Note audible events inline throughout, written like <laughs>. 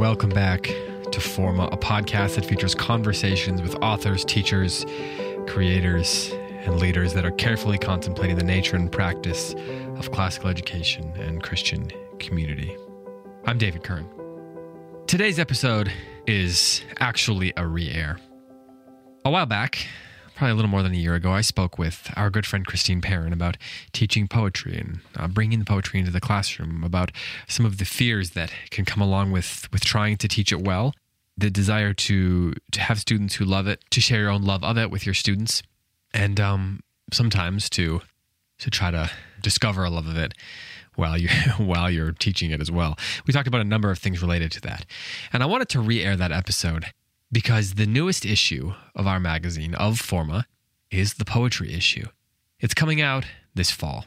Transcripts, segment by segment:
welcome back to Forma, a podcast that features conversations with authors, teachers, creators, and leaders that are carefully contemplating the nature and practice of classical education and Christian community. I'm David Kern. Today's episode is actually a re air. A while back, probably a little more than a year ago, I spoke with our good friend Christine Perrin about teaching poetry and uh, bringing the poetry into the classroom, about some of the fears that can come along with, with trying to teach it well, the desire to, to have students who love it, to share your own love of it with your students, and um, sometimes to, to try to discover a love of it while you <laughs> while you're teaching it as well. We talked about a number of things related to that. And I wanted to re-air that episode because the newest issue of our magazine of Forma is the poetry issue. It's coming out this fall.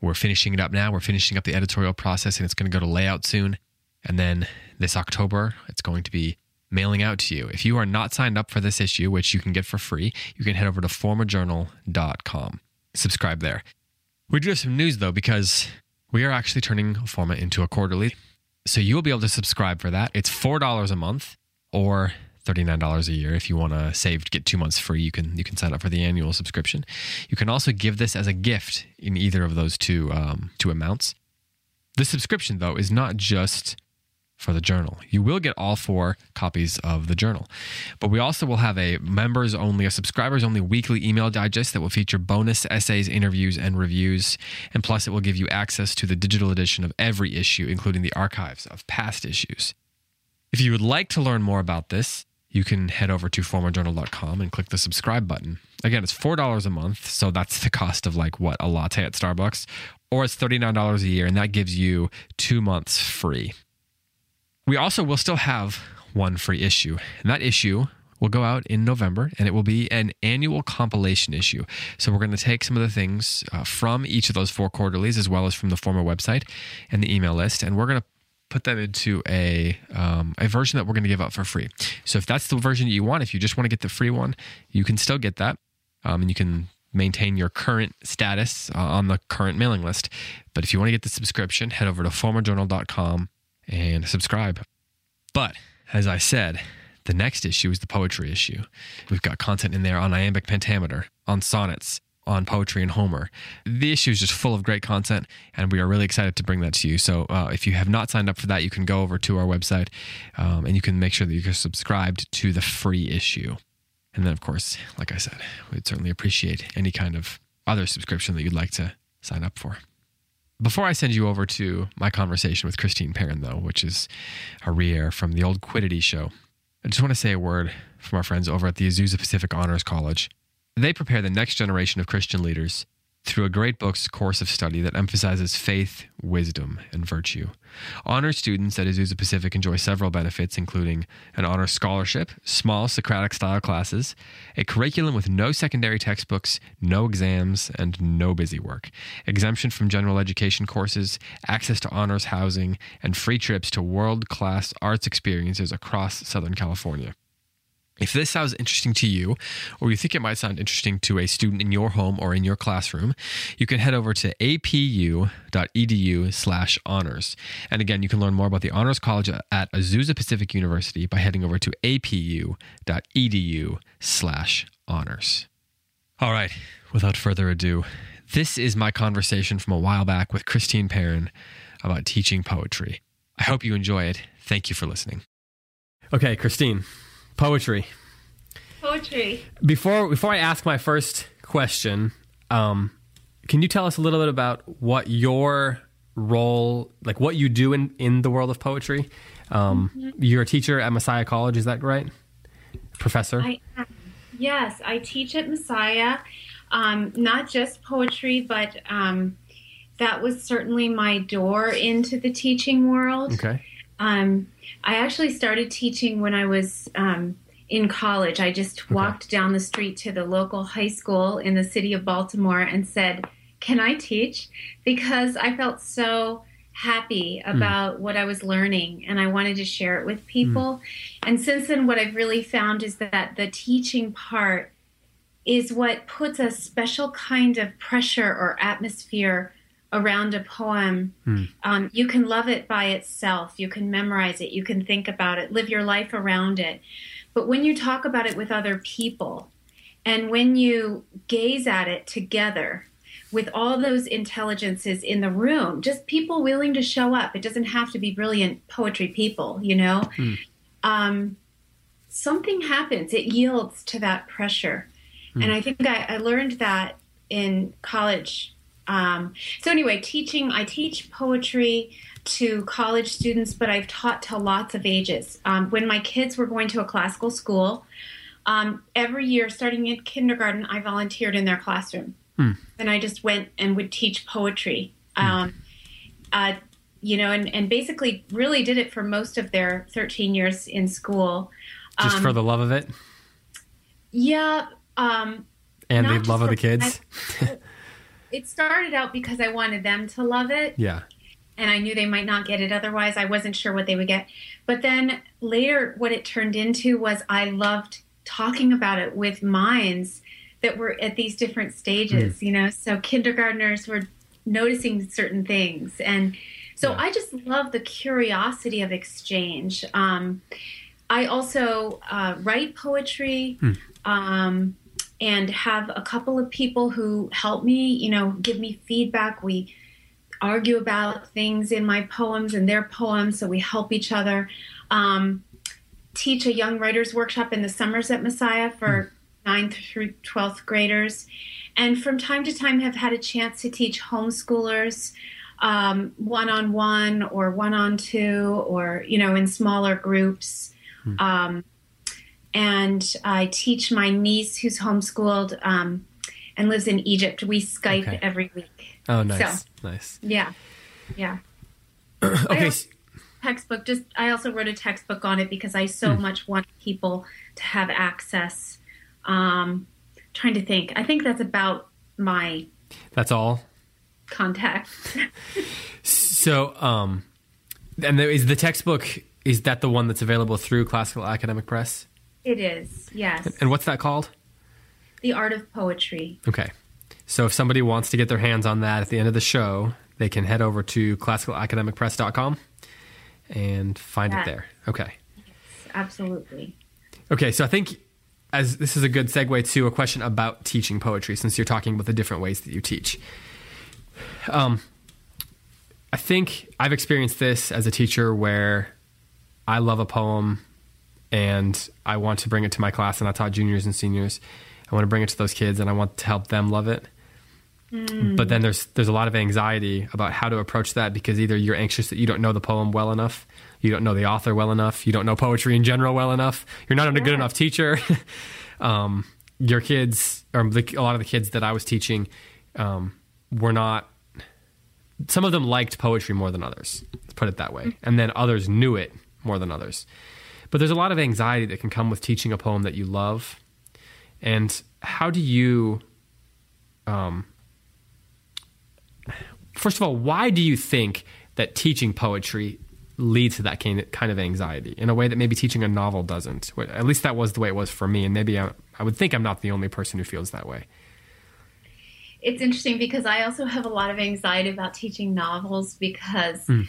We're finishing it up now. We're finishing up the editorial process and it's going to go to layout soon. And then this October, it's going to be mailing out to you. If you are not signed up for this issue, which you can get for free, you can head over to formajournal.com. Subscribe there. We do have some news though, because we are actually turning Forma into a quarterly. So you will be able to subscribe for that. It's $4 a month or $39 a year. If you want to save get 2 months free you can you can sign up for the annual subscription. You can also give this as a gift in either of those two um, two amounts. The subscription though is not just for the journal. You will get all four copies of the journal. But we also will have a members only a subscribers only weekly email digest that will feature bonus essays interviews and reviews. And plus it will give you access to the digital edition of every issue including the archives of past issues. If you would like to learn more about this you can head over to formajournal.com and click the subscribe button. Again, it's $4 a month, so that's the cost of like what, a latte at Starbucks, or it's $39 a year, and that gives you two months free. We also will still have one free issue, and that issue will go out in November, and it will be an annual compilation issue. So we're going to take some of the things uh, from each of those four quarterlies, as well as from the Forma website and the email list, and we're going to put that into a um, a version that we're going to give out for free. So if that's the version you want, if you just want to get the free one, you can still get that, um, and you can maintain your current status uh, on the current mailing list. But if you want to get the subscription, head over to formajournal.com and subscribe. But as I said, the next issue is the poetry issue. We've got content in there on iambic pentameter, on sonnets, on poetry and Homer. The issue is just full of great content, and we are really excited to bring that to you. So, uh, if you have not signed up for that, you can go over to our website um, and you can make sure that you're subscribed to the free issue. And then, of course, like I said, we'd certainly appreciate any kind of other subscription that you'd like to sign up for. Before I send you over to my conversation with Christine Perrin, though, which is a re from the old Quiddity show, I just want to say a word from our friends over at the Azusa Pacific Honors College. They prepare the next generation of Christian leaders through a great book's course of study that emphasizes faith, wisdom, and virtue. Honor students at Azusa Pacific enjoy several benefits, including an honor scholarship, small Socratic style classes, a curriculum with no secondary textbooks, no exams, and no busy work, exemption from general education courses, access to honors housing, and free trips to world class arts experiences across Southern California. If this sounds interesting to you, or you think it might sound interesting to a student in your home or in your classroom, you can head over to apu.edu slash honors. And again, you can learn more about the Honors College at Azusa Pacific University by heading over to apu.edu slash honors. All right, without further ado, this is my conversation from a while back with Christine Perrin about teaching poetry. I hope you enjoy it. Thank you for listening. Okay, Christine. Poetry. Poetry. Before before I ask my first question, um, can you tell us a little bit about what your role, like what you do in, in the world of poetry? Um, Mm-hmm. You're a teacher at Messiah College, is that right? Professor? I am. Yes, I teach at Messiah, um, not just poetry, but um, that was certainly my door into the teaching world. Okay. Um, I actually started teaching when I was um, in college. I just walked down the street to the local high school in the city of Baltimore and said, Can I teach? Because I felt so happy about what I was learning and I wanted to share it with people. And since then, what I've really found is that the teaching part is what puts a special kind of pressure or atmosphere around a poem. Um, you can love it by itself, you can memorize it, you can think about it, live your life around it. But when you talk about it with other people, and when you gaze at it together with all those intelligences in the room, just people willing to show up, it doesn't have to be brilliant poetry people, you know, um, something happens. It yields to that pressure. And I think I, I learned that in college. Um, so, anyway, teaching, I teach poetry to college students, but I've taught to lots of ages. Um, when my kids were going to a classical school, um, every year, starting in kindergarten, I volunteered in their classroom. And I just went and would teach poetry. Um, uh, you know, and, and basically really did it for most of their 13 years in school. Just Um, for the love of it Yeah. Um, and the love of the kids. I- it started out because I wanted them to love it. yeah. and I knew they might not get it otherwise. I wasn't sure what they would get. But then later, what it turned into was I loved talking about it with minds that were at these different stages, you know. So kindergartners were noticing certain things. And so Yeah. I just love the curiosity of exchange. Um, I also uh, write poetry. Um, and have a couple of people who help me, you know, give me feedback. We argue about things in my poems and their poems, so we help each other. Um, teach a young writers workshop in the summers at Messiah for ninth through twelfth graders, and from time to time have had a chance to teach homeschoolers one on one or one on two, or you know, in smaller groups. Um, and I teach my niece who's homeschooled um, and lives in Egypt. We Skype Okay. every week. Oh, nice. So, Nice. yeah, yeah. <clears throat> Okay. Textbook. Just I also wrote a textbook on it because I so Hmm. much want people to have access. Um, trying to think. I think that's about my That's all. contact. <laughs> So, um, and there is the textbook. Is that the one that's available through Classical Academic Press? It is yes. And what's that called? The art of poetry. Okay. So if somebody wants to get their hands on that at the end of the show, they can head over to classicalacademicpress.com and find it there. Okay. Yes, Absolutely. Okay, so I think as this is a good segue to a question about teaching poetry, since you're talking about the different ways that you teach. Um, I think I've experienced this as a teacher where I love a poem and I want to bring it to my class, and I taught juniors and seniors. I want to bring it to those kids, and I want to help them love it. But then there's there's a lot of anxiety about how to approach that because either you're anxious that you don't know the poem well enough, you don't know the author well enough, you don't know poetry in general well enough, you're not a good enough teacher. <laughs> um, your kids, or the, a lot of the kids that I was teaching, um, were not. Some of them liked poetry more than others. Let's put it that way, and then others knew it more than others. But there's a lot of anxiety that can come with teaching a poem that you love. And how do you um, first of all, why do you think that teaching poetry leads to that kind of anxiety in a way that maybe teaching a novel doesn't? At least that was the way it was for me, and maybe I, I would think I'm not the only person who feels that way. It's interesting because I also have a lot of anxiety about teaching novels because Hmm.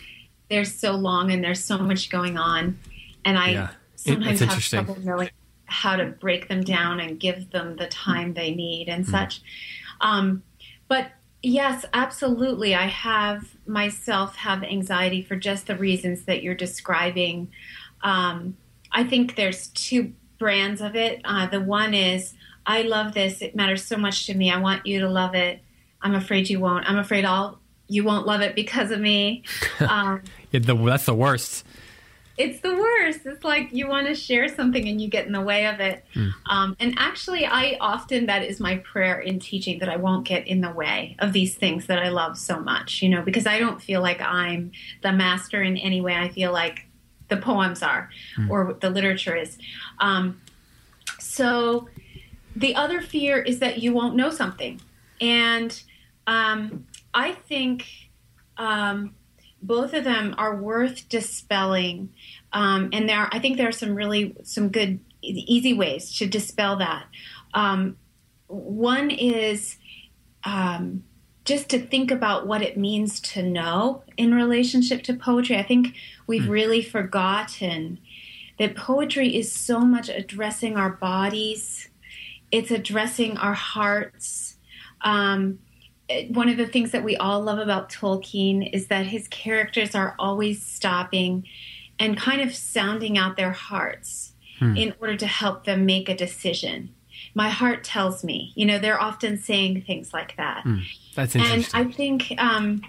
they're so long and there's so much going on, and I Yeah. Sometimes have trouble knowing how to break them down and give them the time they need and such. Um, but yes, absolutely, I have myself have anxiety for just the reasons that you're describing. Um, I think there's two brands of it. Uh, the one is I love this. It matters so much to me. I want you to love it. I'm afraid you won't. I'm afraid all you won't love it because of me. <laughs> Um, the, that's the worst. It's the worst. It's like you want to share something and you get in the way of it. Hmm. Um, and actually, I often, that is my prayer in teaching that I won't get in the way of these things that I love so much, you know, because I don't feel like I'm the master in any way. I feel like the poems are or the literature is. Um, so the other fear is that you won't know something. And um, I think um, both of them are worth dispelling. Um, and there, I think there are some really some good easy ways to dispel that. Um, one is um, just to think about what it means to know in relationship to poetry. I think we've really forgotten that poetry is so much addressing our bodies, it's addressing our hearts. Um, one of the things that we all love about Tolkien is that his characters are always stopping and kind of sounding out their hearts in order to help them make a decision. My heart tells me, you know, they're often saying things like that. That's interesting. And. I think um,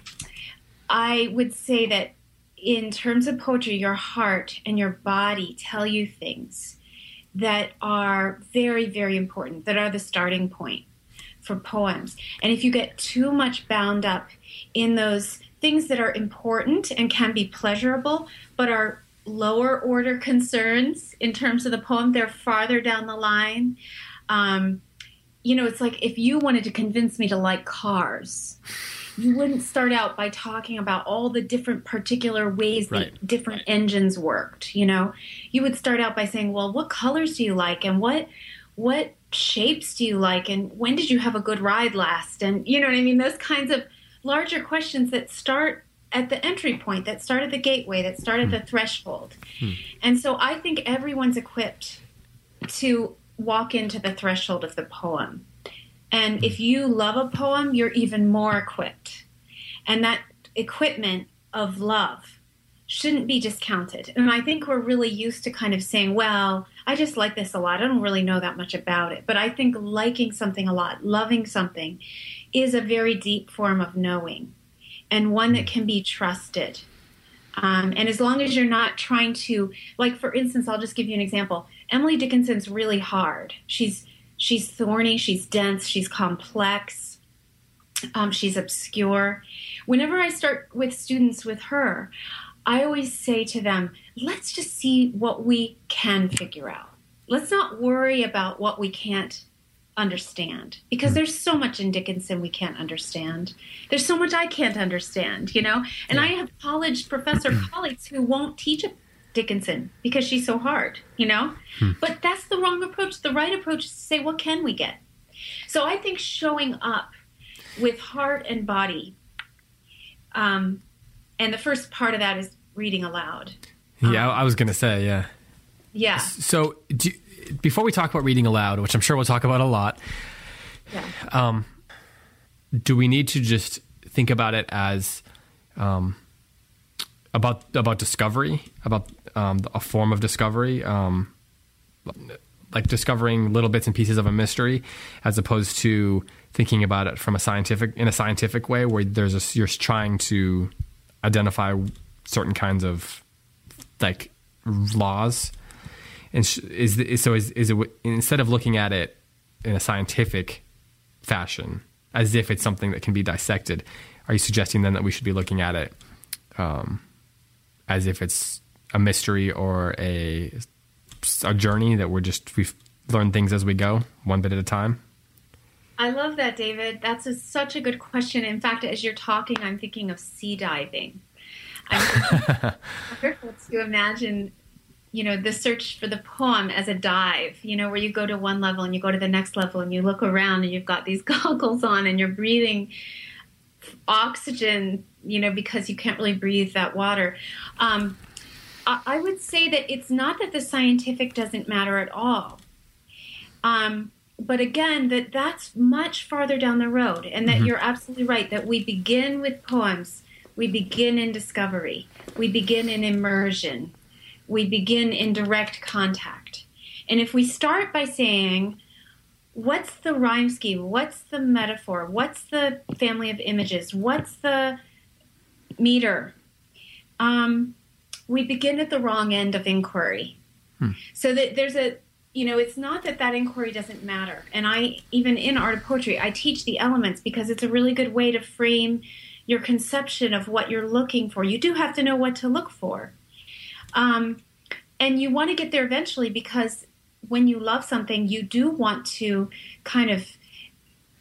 I would say that in terms of poetry, your heart and your body tell you things that are very, very important, that are the starting point for poems. And if you get too much bound up in those things that are important and can be pleasurable, but are lower order concerns in terms of the poem, they're farther down the line. Um, you know, it's like if you wanted to convince me to like cars, you wouldn't start out by talking about all the different particular ways Right. that different engines worked. You know, you would start out by saying, "Well, what colors do you like, and what what shapes do you like, and when did you have a good ride last?" And you know what I mean? Those kinds of larger questions that start at the entry point, that start at the gateway, that start at the hmm. threshold. Hmm. And so I think everyone's equipped to walk into the threshold of the poem. And if hmm. you love a poem, you're even more equipped. And that equipment of love shouldn't be discounted. And I think we're really used to kind of saying, well, I just like this a lot. I don't really know that much about it. But I think liking something a lot, loving something, is a very deep form of knowing and one that can be trusted. Um, and as long as you're not trying to, like for instance, I'll just give you an example. Emily Dickinson's really hard. She's she's thorny, she's dense, she's complex, um, she's obscure. Whenever I start with students with her, I always say to them, let's just see what we can figure out. Let's not worry about what we can't understand because hmm. there's so much in Dickinson we can't understand. There's so much I can't understand, you know? And I have college professor hmm. colleagues who won't teach Dickinson because she's so hard, you know? Hmm. But that's the wrong approach. The right approach is to say, what can we get? So I think showing up with heart and body, um, and the first part of that is reading aloud. Yeah, I was going to say, yeah. Yeah. So, do, before we talk about reading aloud, which I'm sure we'll talk about a lot, Yeah. do we need to just think about it as um, about about discovery, about um, a form of discovery, um, like discovering little bits and pieces of a mystery, as opposed to thinking about it from a scientific in a scientific way, where there's a you're trying to identify certain kinds of like laws. And is, the, so is is it instead of looking at it in a scientific fashion as if it's something that can be dissected. Are you suggesting then that we should be looking at it um, as if it's a mystery or a a journey that we're just we learn things as we go, one bit at a time? I love that, David. That's a, such a good question. In fact, as you're talking, I'm thinking of sea diving. I'm careful to imagine, you know, the search for the poem as a dive, you know, where you go to one level and you go to the next level and you look around and you've got these <laughs> goggles on and you're breathing oxygen, you know, because you can't really breathe that water. Um, I, I would say that it's not that the scientific doesn't matter at all. Um, but again, that that's much farther down the road, and that you're absolutely right that we begin with poems, we begin in discovery, we begin in immersion, we begin in direct contact. And if we start by saying, what's the rhyme scheme? What's the metaphor? What's the family of images? What's the meter? Um, we begin at the wrong end of inquiry. So that there's a, you know, it's not that that inquiry doesn't matter. And I, even in art of poetry, I teach the elements because it's a really good way to frame your conception of what you're looking for. You do have to know what to look for. Um, and you want to get there eventually because when you love something, you do want to kind of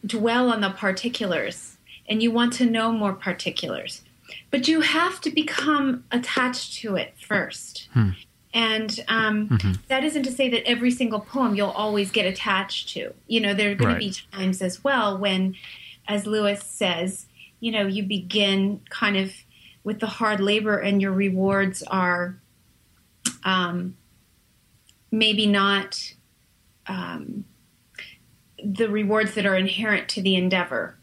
dwell on the particulars and you want to know more particulars. But you have to become attached to it first. And um, that isn't to say that every single poem you'll always get attached to. You know, there are going Right. to be times as well when, as Lewis says, you know, you begin kind of with the hard labor and your rewards are um, maybe not um, the rewards that are inherent to the endeavor.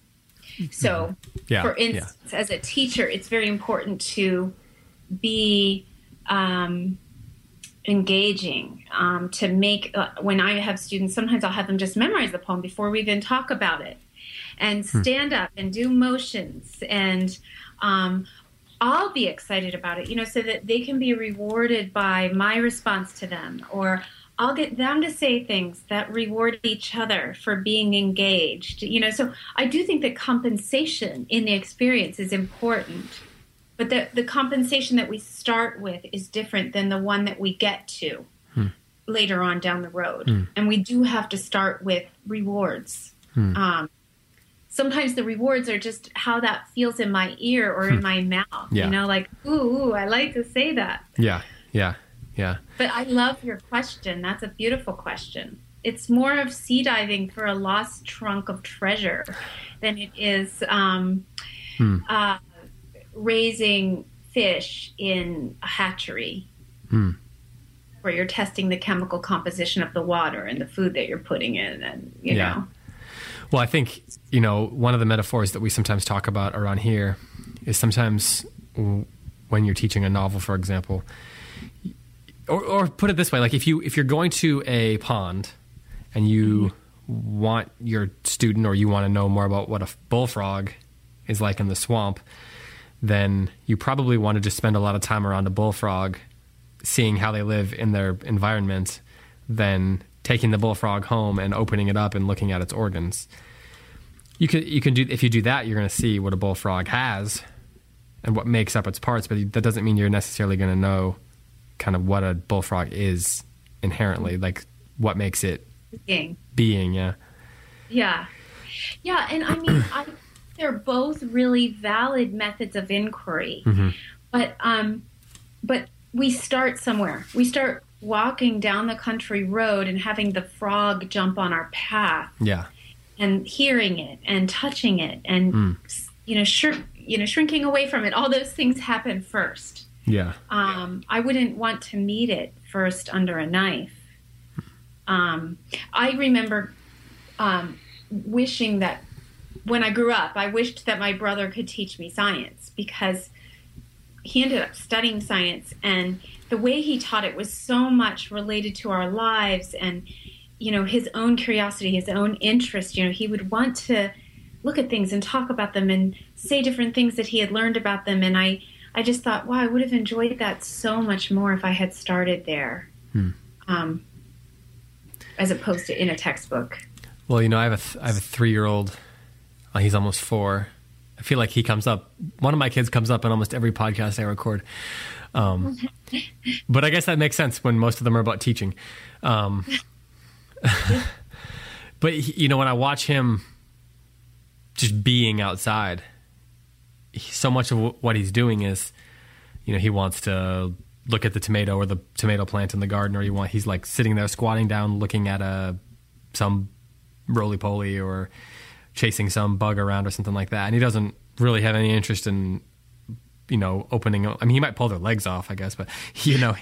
So, Yeah, for yeah. instance, as a teacher, it's very important to be um, engaging, um, to make, uh, when I have students, sometimes I'll have them just memorize the poem before we even talk about it and stand up and do motions and um, I'll be excited about it, you know, so that they can be rewarded by my response to them, or I'll get them to say things that reward each other for being engaged, you know. So I do think that compensation in the experience is important, but the, the compensation that we start with is different than the one that we get to later on down the road. And we do have to start with rewards. Um, sometimes the rewards are just how that feels in my ear or in my mouth. Yeah. You know, like, ooh, ooh, I like to say that. Yeah, yeah, yeah. But I love your question. That's a beautiful question. It's more of sea diving for a lost trunk of treasure than it is um, uh, raising fish in a hatchery where you're testing the chemical composition of the water and the food that you're putting in and you Yeah. know Well, I think, you know, one of the metaphors that we sometimes talk about around here is sometimes when you're teaching a novel, for example, or, or put it this way, like if you if you're going to a pond and you mm-hmm. want your student or you want to know more about what a bullfrog is like in the swamp, then you probably want to just spend a lot of time around a bullfrog, seeing how they live in their environment, than taking the bullfrog home and opening it up and looking at its organs. You can you can do if you do that, you're going to see what a bullfrog has and what makes up its parts, but that doesn't mean you're necessarily going to know kind of what a bullfrog is inherently, like what makes it Being. being. Yeah, Yeah. Yeah, and I mean, I, they're both really valid methods of inquiry. But um, but we start somewhere. We start walking down the country road and having the frog jump on our path yeah, and hearing it and touching it and you know shr- you know shrinking away from it. All those things happen first. yeah, Um, I wouldn't want to meet it first under a knife. Um, I remember um, wishing that when I grew up, I wished that my brother could teach me science because he ended up studying science and the way he taught it was so much related to our lives and you know his own curiosity his own interest you know he would want to look at things and talk about them and say different things that he had learned about them and i i just thought wow i would have enjoyed that so much more if i had started there um, as opposed to in a textbook Well, you know, I have a th- I have a three year old. Uh, he's almost four. I feel like he comes up. One of my kids comes up in almost every podcast I record. Um, <laughs> but I guess that makes sense when most of them are about teaching. Um, <laughs> but he, you know, when I watch him just being outside, he, so much of wh- what he's doing is, you know, he wants to look at the tomato or the tomato plant in the garden, or he want he's like sitting there squatting down, looking at a some roly poly or chasing some bug around or something like that. And he doesn't really have any interest in, you know, opening. I mean, he might pull their legs off, I guess, but <laughs> you know,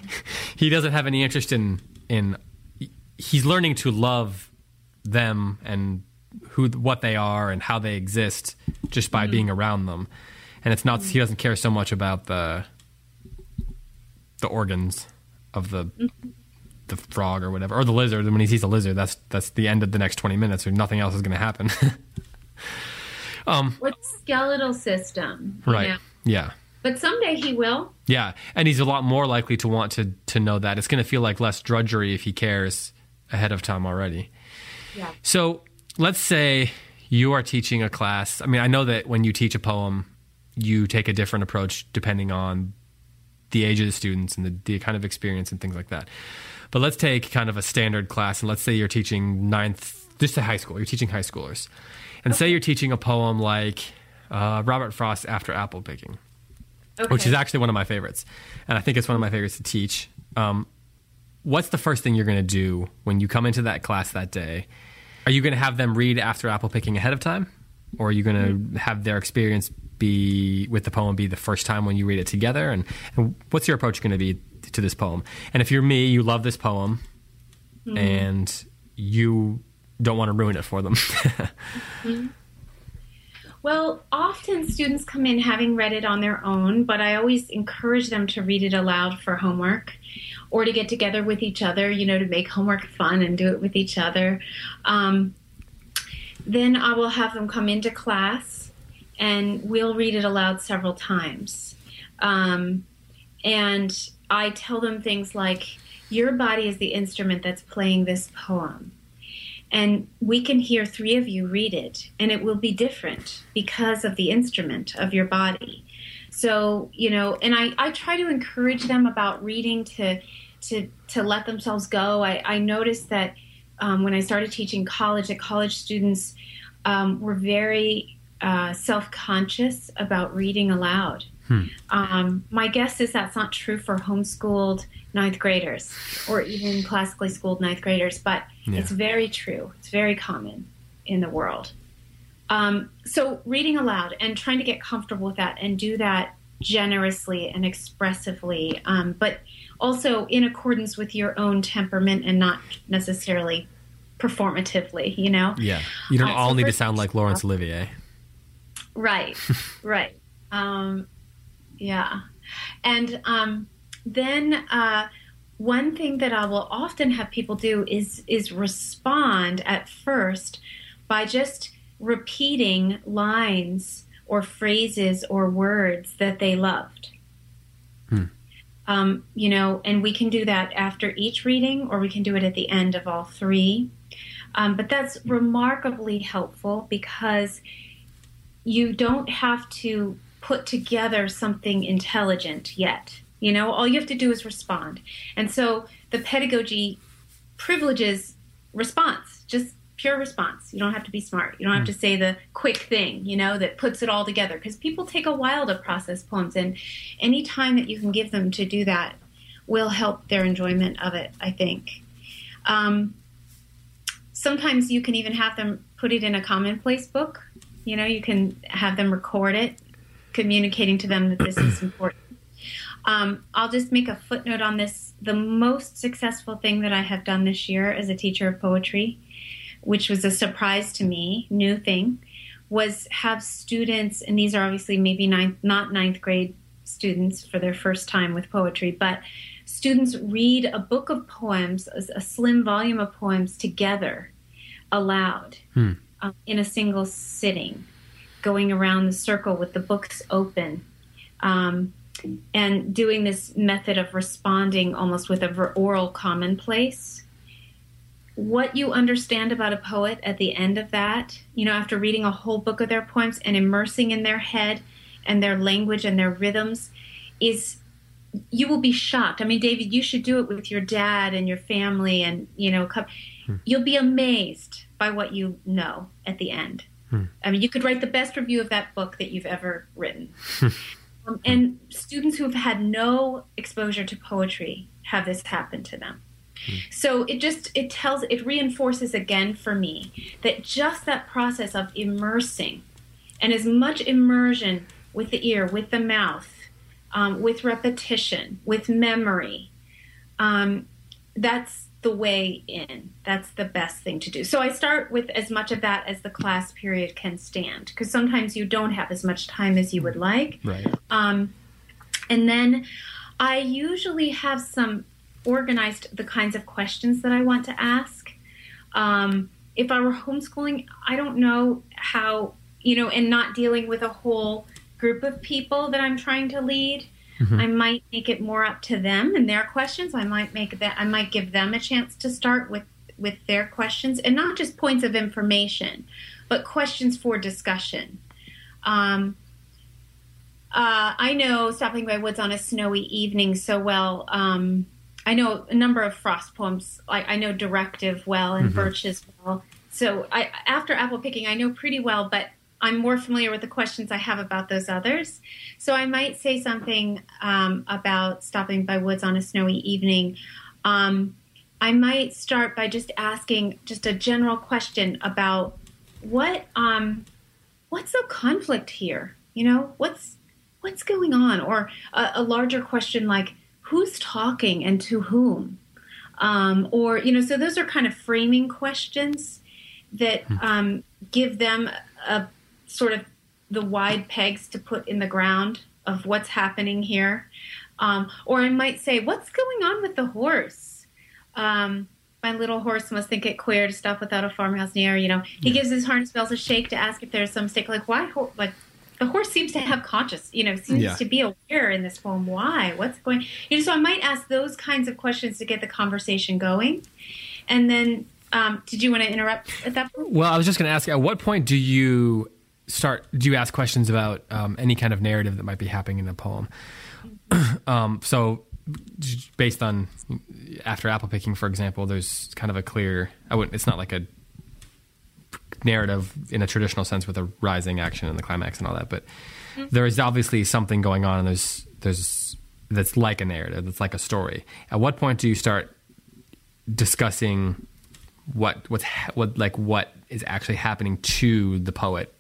he doesn't have any interest in in. He's learning to love them and who what they are and how they exist just by mm-hmm. being around them. And it's not he doesn't care so much about the the organs of the mm-hmm. The frog or whatever, or the lizard. And when he sees a lizard, that's that's the end of the next twenty minutes, or nothing else is going to happen. <laughs> Um, what skeletal system you right? know? Yeah. but someday he will. Yeah, and he's a lot more likely to want to to know that. It's going to feel like less drudgery if he cares ahead of time already. Yeah. So let's say you are teaching a class. I mean, I know that when you teach a poem, you take a different approach depending on the age of the students and the, the kind of experience and things like that. But let's take kind of a standard class, and let's say you're teaching ninth, just a high school. You're teaching high schoolers, and say you're teaching a poem like uh, Robert Frost after apple picking, Okay. which is actually one of my favorites, and I think it's one of my favorites to teach. Um, what's the first thing you're going to do when you come into that class that day? Are you going to have them read after apple picking ahead of time, or are you going to have their experience be with the poem be the first time when you read it together? And, and what's your approach going to be to this poem? And if you're me, you love this poem, and you don't want to ruin it for them. <laughs> Well, often students come in having read it on their own, but I always encourage them to read it aloud for homework or to get together with each other, you know, to make homework fun and do it with each other. Um, then I will have them come into class and we'll read it aloud several times. Um, and I tell them things like, Your body is the instrument that's playing this poem. And we can hear three of you read it and it will be different because of the instrument of your body. So you know and i, I try to encourage them about reading to to to let themselves go. I, I noticed that um, when i started teaching college that college students um, were very uh, self-conscious about reading aloud um, my guess is that's not true for homeschooled ninth graders or even classically schooled ninth graders, but Yeah. it's very true. It's very common in the world. Um, so, reading aloud and trying to get comfortable with that and do that generously and expressively, um, but also in accordance with your own temperament and not necessarily performatively, you know? yeah, you don't Uh, so all need to sound like Laurence Olivier. Right, <laughs> right. Um, yeah. And um, then uh, one thing that I will often have people do is is respond at first by just repeating lines or phrases or words that they loved. Um, you know, and we can do that after each reading, or we can do it at the end of all three. Um, but that's remarkably helpful because you don't have to put together something intelligent yet. You know, all you have to do is respond. And so the pedagogy privileges response, just pure response. You don't have to be smart. You don't have to say the quick thing, you know, that puts it all together because people take a while to process poems. And any time that you can give them to do that will help their enjoyment of it, I think. Um, sometimes you can even have them put it in a commonplace book. You know, you can have them record it, communicating to them that this is <clears throat> important. Um, I'll just make a footnote on this. The most successful thing that I have done this year as a teacher of poetry, which was a surprise to me, new thing, was have students, and these are obviously maybe ninth, not ninth grade students for their first time with poetry, but students read a book of poems, a, slim volume of poems together aloud um, in a single sitting, going around the circle with the books open. Um, and doing this method of responding almost with a ver- oral commonplace. What you understand about a poet at the end of that, you know, after reading a whole book of their poems and immersing in their head and their language and their rhythms, is you will be shocked. I mean, David, you should do it with your dad and your family, and you know, come, you'll be amazed by what you know at the end. I mean, you could write the best review of that book that you've ever written. <laughs> Um, and students who have had no exposure to poetry have this happen to them. So it just it tells it reinforces again for me that just that process of immersing and as much immersion with the ear, with the mouth, um, with repetition, with memory, um, that's the way in. That's the best thing to do. So I start with as much of that as the class period can stand because sometimes you don't have as much time as you would like. Right. Um, and then I usually have some organized the kinds of questions that I want to ask. Um, if I were homeschooling, I don't know how, you know, and not dealing with a whole group of people that I'm trying to lead. I might make it more up to them and their questions. I might make that I might give them a chance to start with with their questions and not just points of information, but questions for discussion. Um, uh, I know Stopping by Woods on a Snowy Evening so well. Um, I know a number of Frost poems. I, I know Directive well and Birches well. So I, after apple picking, I know pretty well, but I'm more familiar with the questions I have about those others. So I might say something um, about stopping by woods on a snowy evening. Um, I might start by just asking just a general question about what um, what's the conflict here? You know, what's what's going on, or a, a larger question like who's talking and to whom, um, or you know. So those are kind of framing questions that um, give them a sort of the wide pegs to put in the ground of what's happening here. Um, or I might say, what's going on with the horse? Um, my little horse must think it queer to stop without a farmhouse near. You know, he gives his harness bells a shake to ask if there's some mistake. Like, why? Ho- like, the horse seems to have conscious. You know, seems Yeah. to be aware in this poem. Why? What's going? You know, so I might ask those kinds of questions to get the conversation going. And then, um, did you want to interrupt at that point? Well, I was just going to ask, at what point do you start? Do you ask questions about um, any kind of narrative that might be happening in the poem? <clears throat> um, so, based on after apple picking, for example, there's kind of a clear. I wouldn't. It's not like a narrative in a traditional sense with a rising action and the climax and all that, but there is obviously something going on, and there's there's that's like a narrative, that's like a story. At what point do you start discussing what what's ha- what like what is actually happening to the poet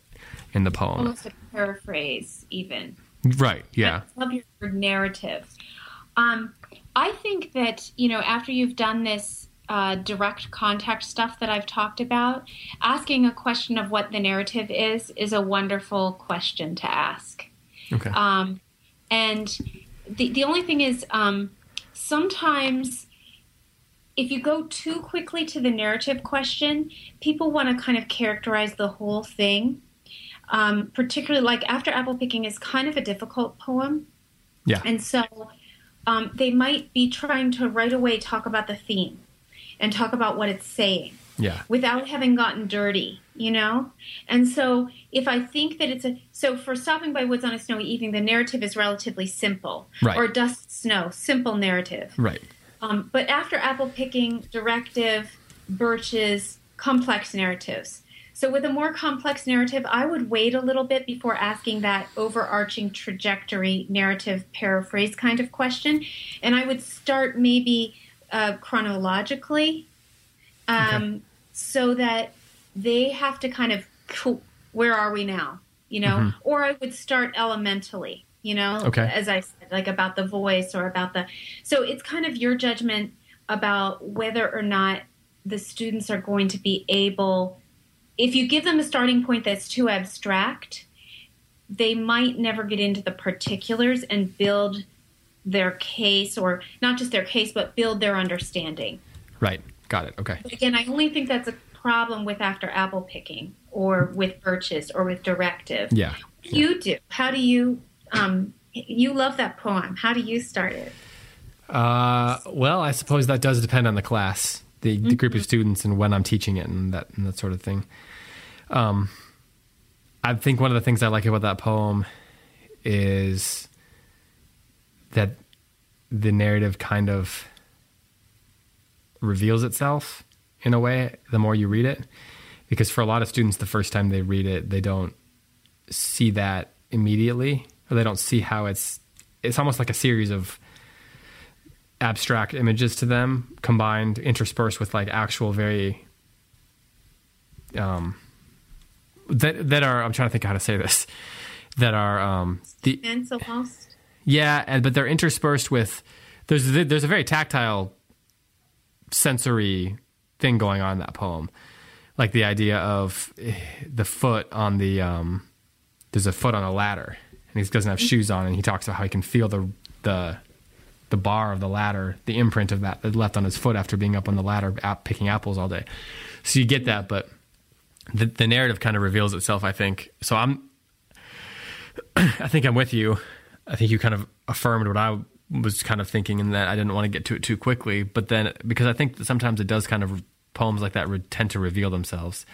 in the poem? Almost a paraphrase, even. Right. Yeah. I love your word narrative. Um, I think that you know after you've done this uh, direct contact stuff that I've talked about, asking a question of what the narrative is is a wonderful question to ask. Okay. Um, and the the only thing is um, sometimes if you go too quickly to the narrative question, people want to kind of characterize the whole thing. Um, particularly like after apple picking is kind of a difficult poem. yeah. And so um, they might be trying to right away talk about the theme and talk about what it's saying yeah. without having gotten dirty, you know? And so if I think that it's a so for stopping by woods on a snowy evening, the narrative is relatively simple. Right. Or dust snow, simple narrative. Right. Um, but after apple picking, directive, birches, complex narratives. So with a more complex narrative, I would wait a little bit before asking that overarching trajectory narrative paraphrase kind of question, and I would start maybe uh, chronologically, um, so that they have to kind of where are we now, you know, or I would start elementally, you know, Okay. as I said, like about the voice or about the. So it's kind of your judgment about whether or not the students are going to be able. If you give them a starting point that's too abstract, they might never get into the particulars and build their case, or not just their case, but build their understanding. Right. Got it. Okay. But again, I only think that's a problem with after apple picking, or with birches, or with directive. Yeah. Do you do? How do you? Um, you love that poem. How do you start it? Uh, well, I suppose that does depend on the class, the, the group of students, and when I'm teaching it, and that and that sort of thing. Um, I think one of the things I like about that poem is that the narrative kind of reveals itself in a way the more you read it, because for a lot of students, the first time they read it, they don't see that immediately, or they don't see how it's. It's almost like a series of abstract images to them combined interspersed with like actual very um that that are I'm trying to think how to say this that are um the Sense almost. yeah and but they're interspersed with there's there's a very tactile sensory thing going on in that poem like the idea of eh, the foot on the um there's a foot on a ladder and he doesn't have shoes on and he talks about how he can feel the the the bar of the ladder, the imprint of that that left on his foot after being up on the ladder picking apples all day. So you get that, but the, the narrative kind of reveals itself, I think. So I'm <clears throat> I think I'm with you. I think you kind of affirmed what I was kind of thinking in that I didn't want to get to it too quickly. But then, because I think that sometimes it does kind of poems like that re- tend to reveal themselves.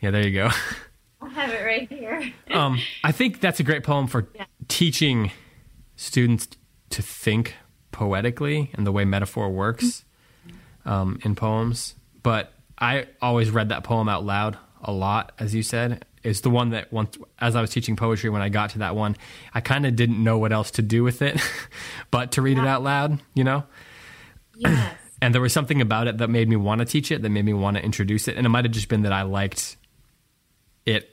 Yeah, there you go. <laughs> I have it right here. <laughs> um, I think that's a great poem for Yeah. teaching students to think poetically and the way metaphor works um, in poems. But I always read that poem out loud a lot, as you said. It's the one that once, as I was teaching poetry, when I got to that one, I kind of didn't know what else to do with it, <laughs> but to read it out loud, you know. Yes. <clears throat> And there was something about it that made me want to teach it, that made me want to introduce it. And it might have just been that I liked it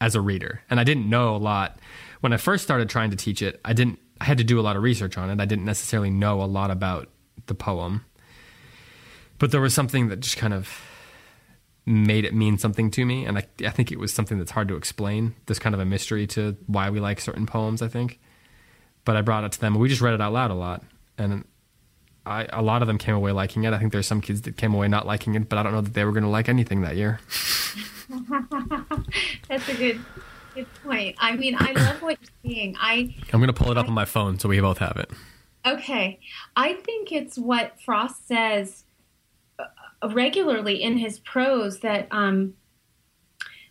as a reader. And I didn't know a lot. When I first started trying to teach it, I didn't I had to do a lot of research on it. I didn't necessarily know a lot about the poem. But there was something that just kind of made it mean something to me. And I, I think it was something that's hard to explain. There's kind of a mystery to why we like certain poems, I think. But I brought it to them. We just read it out loud a lot. And I, a lot of them came away liking it. I think there's some kids that came away not liking it, but I don't know that they were going to like anything that year. <laughs> That's a good good point. I mean, I love what you're saying. I I'm going to pull it up on my phone so we both have it. okay. I think it's what Frost says regularly in his prose that um,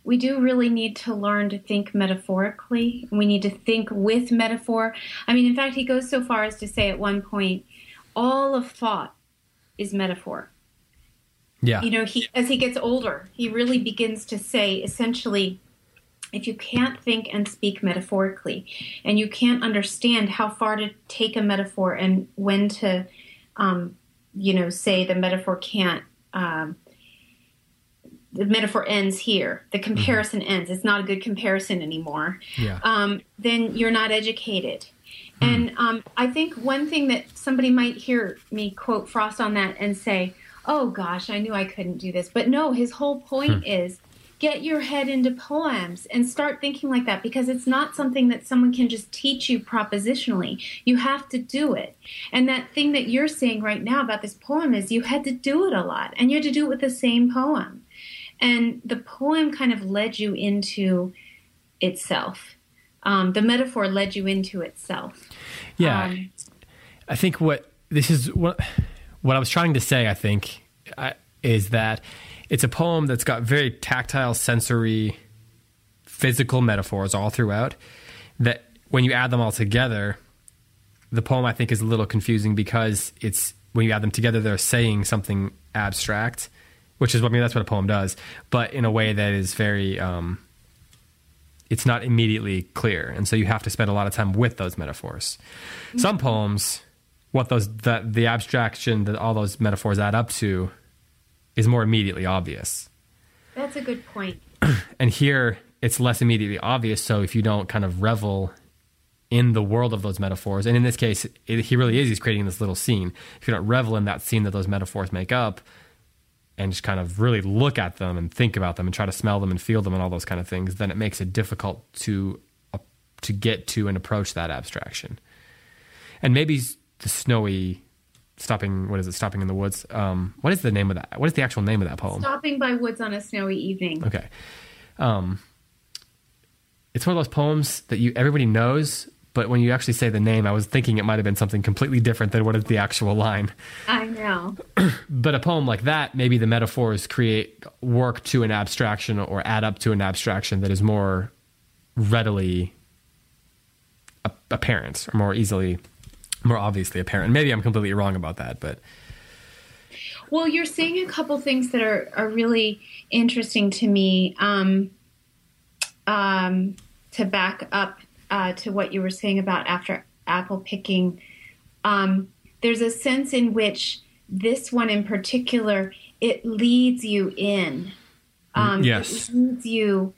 we do really need to learn to think metaphorically. We need to think with metaphor. I mean, in fact, he goes so far as to say at one point, all of thought is metaphor. Yeah. you know he as he gets older he really begins to say essentially if you can't think and speak metaphorically and you can't understand how far to take a metaphor and when to um, you know say the metaphor can't um, the metaphor ends here the comparison ends it's not a good comparison anymore Yeah. um, then you're not educated. And um, I think one thing that somebody might hear me quote Frost on that and say, oh gosh, I knew I couldn't do this. But no, his whole point is get your head into poems and start thinking like that because it's not something that someone can just teach you propositionally. You have to do it. And that thing that you're saying right now about this poem is you had to do it a lot and you had to do it with the same poem. And the poem kind of led you into itself. Um, the metaphor led you into itself. Yeah. Um, I think what this is what what I was trying to say. I think I, is that it's a poem that's got very tactile, sensory, physical metaphors all throughout. That when you add them all together, the poem I think is a little confusing because it's when you add them together, they're saying something abstract, which is what I mean. That's what a poem does, but in a way that is very. Um, it's not immediately clear, and so you have to spend a lot of time with those metaphors. Some poems, what those the abstraction that all those metaphors add up to, is more immediately obvious. that's a good point. <clears throat> And here, it's less immediately obvious. So if you don't kind of revel in the world of those metaphors, and in this case, it, he really is. He's creating this little scene. If you don't revel in that scene that those metaphors make up, and just kind of really look at them and think about them and try to smell them and feel them and all those kind of things, then it makes it difficult to uh, to get to and approach that abstraction. And maybe the snowy stopping. What is it? Stopping in the woods. Um, what is the name of that? What is the actual name of that poem? Stopping by woods on a snowy evening. Okay. Um, it's one of those poems that you everybody knows, but when you actually say the name, I was thinking it might have been something completely different than what is the actual line. I know. <clears throat> But a poem like that, maybe the metaphors create work to an abstraction or add up to an abstraction that is more readily apparent or more easily, more obviously apparent. Maybe I'm completely wrong about that, but Well, you're saying a couple things that are, are really interesting to me um, um, to back up uh, to what you were saying about after apple picking. Um, there's a sense in which this one in particular it leads you in. Um, Yes. It leads you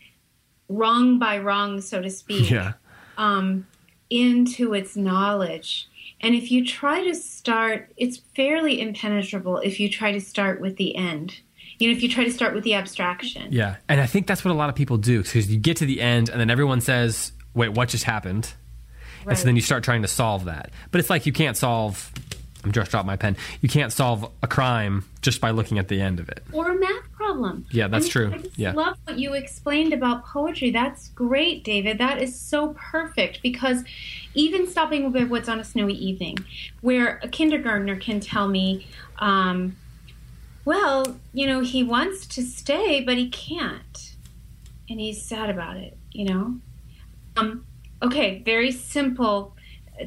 wrong by wrong, so to speak <laughs> yeah. um, into its knowledge. And if you try to start, it's fairly impenetrable if you try to start with the end. You know, if you try to start with the abstraction. Yeah, and I think that's what a lot of people do because you get to the end and then everyone says, "Wait, what just happened?" And so then you start trying to solve that. But it's like you can't solve I'm just dropped my pen. You can't solve a crime just by looking at the end of it. or a math problem. Yeah, that's I mean, true. I Yeah. love what you explained about poetry. That's great, David. That is so perfect because even stopping with what's on a snowy evening, where a kindergartner can tell me, um, well, you know, he wants to stay, but he can't. And he's sad about it, you know? Um, okay, very simple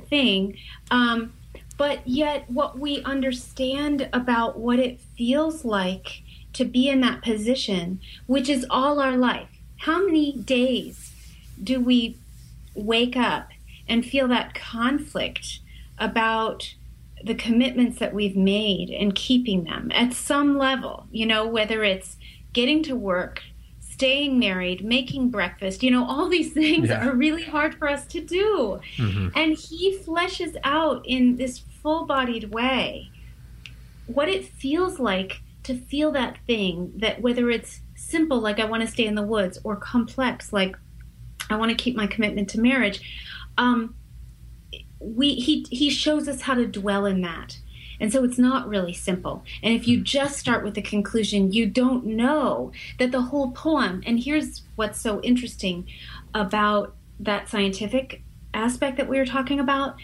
thing. Um, but yet, what we understand about what it feels like to be in that position, which is all our life. How many days do we wake up and feel that conflict about the commitments that we've made and keeping them at some level? You know, whether it's getting to work, staying married, making breakfast, you know, all these <laughs> things Yeah. are really hard for us to do. Mm-hmm. And he fleshes out in this full bodied way what it feels like to feel that thing that whether it's simple like i want to stay in the woods or complex like i want to keep my commitment to marriage um, we he he shows us how to dwell in that. And so it's not really simple. And if you just start with the conclusion you don't know that the whole poem and here's what's so interesting about that scientific aspect that we were talking about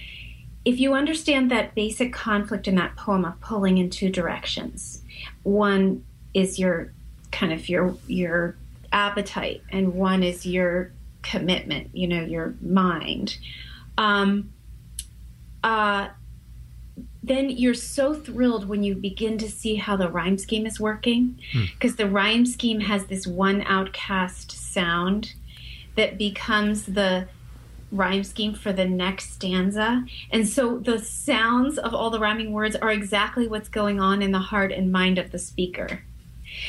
if you understand that basic conflict in that poem of pulling in two directions, one is your kind of your your appetite, and one is your commitment. You know, your mind. Um, uh, then you're so thrilled when you begin to see how the rhyme scheme is working, because the rhyme scheme has this one outcast sound that becomes the rhyme scheme for the next stanza. And so the sounds of all the rhyming words are exactly what's going on in the heart and mind of the speaker.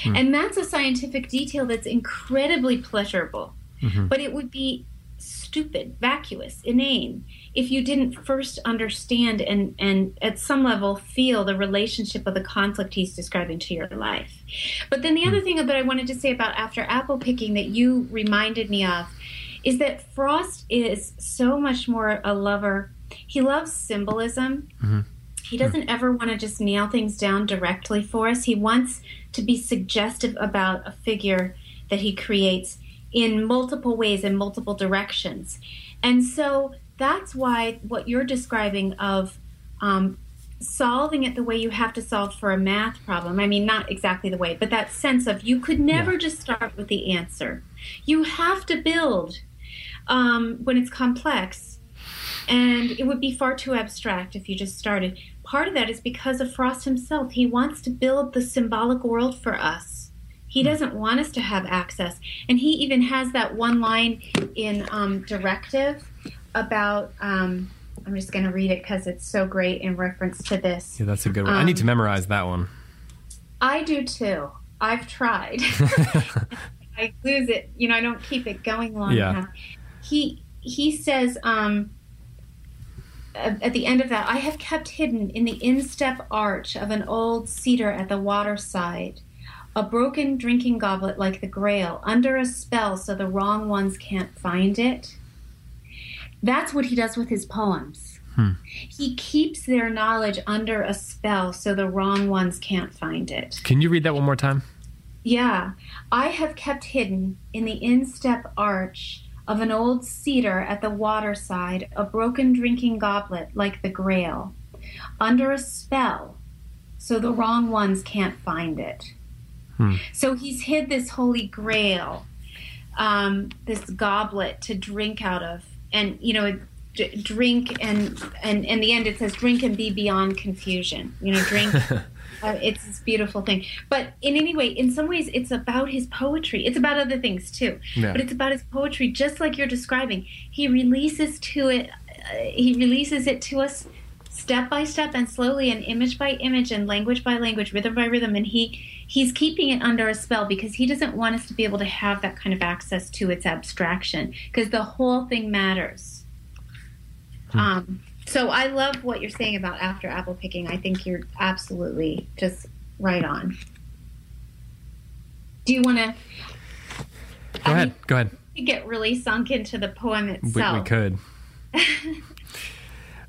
Hmm. And that's a scientific detail that's incredibly pleasurable. Mm-hmm. But it would be stupid, vacuous, inane if you didn't first understand and, and at some level feel the relationship of the conflict he's describing to your life. But then the other hmm. thing that I wanted to say about after apple picking that you reminded me of is that Frost is so much more a lover. He loves symbolism. He doesn't ever want to just nail things down directly for us. He wants to be suggestive about a figure that he creates in multiple ways, in multiple directions. And so that's why what you're describing of um, solving it the way you have to solve for a math problem. I mean, not exactly the way, but that sense of you could never just start with the answer. You have to build um, when it's complex. And it would be far too abstract if you just started. Part of that is because of Frost himself. He wants to build the symbolic world for us. He doesn't want us to have access. And he even has that one line in um, Directive about. Um, I'm just going to read it because it's so great in reference to this. Yeah, that's a good one. I need to memorize that one. I do too. I've tried. <laughs> <laughs> I lose it. You know, I don't keep it going long Yeah. enough. He he says um, at at the end of that, I have kept hidden in the instep arch of an old cedar at the waterside a broken drinking goblet like the Grail under a spell so the wrong ones can't find it. That's what he does with his poems. He keeps their knowledge under a spell so the wrong ones can't find it. Can you read that one more time? Yeah, I have kept hidden in the instep arch of an old cedar at the waterside a broken drinking goblet like the Grail, under a spell, so the wrong ones can't find it. So he's hid this holy Grail, um, this goblet to drink out of, and you know. D- drink and and in the end it says drink and be beyond confusion you know drink <laughs> uh, it's this beautiful thing. But in any way, in some ways, it's about his poetry. It's about other things too, Yeah. but it's about his poetry, just like you're describing. He releases to it. Uh, he releases it to us step by step and slowly, and image by image, and language by language, rhythm by rhythm, and he he's keeping it under a spell because he doesn't want us to be able to have that kind of access to its abstraction because the whole thing matters. Um, so I love what you're saying about after apple picking. I think you're absolutely just right on. Do you want to Go ahead. Go ahead. get really sunk into the poem We, itself? we could. <laughs>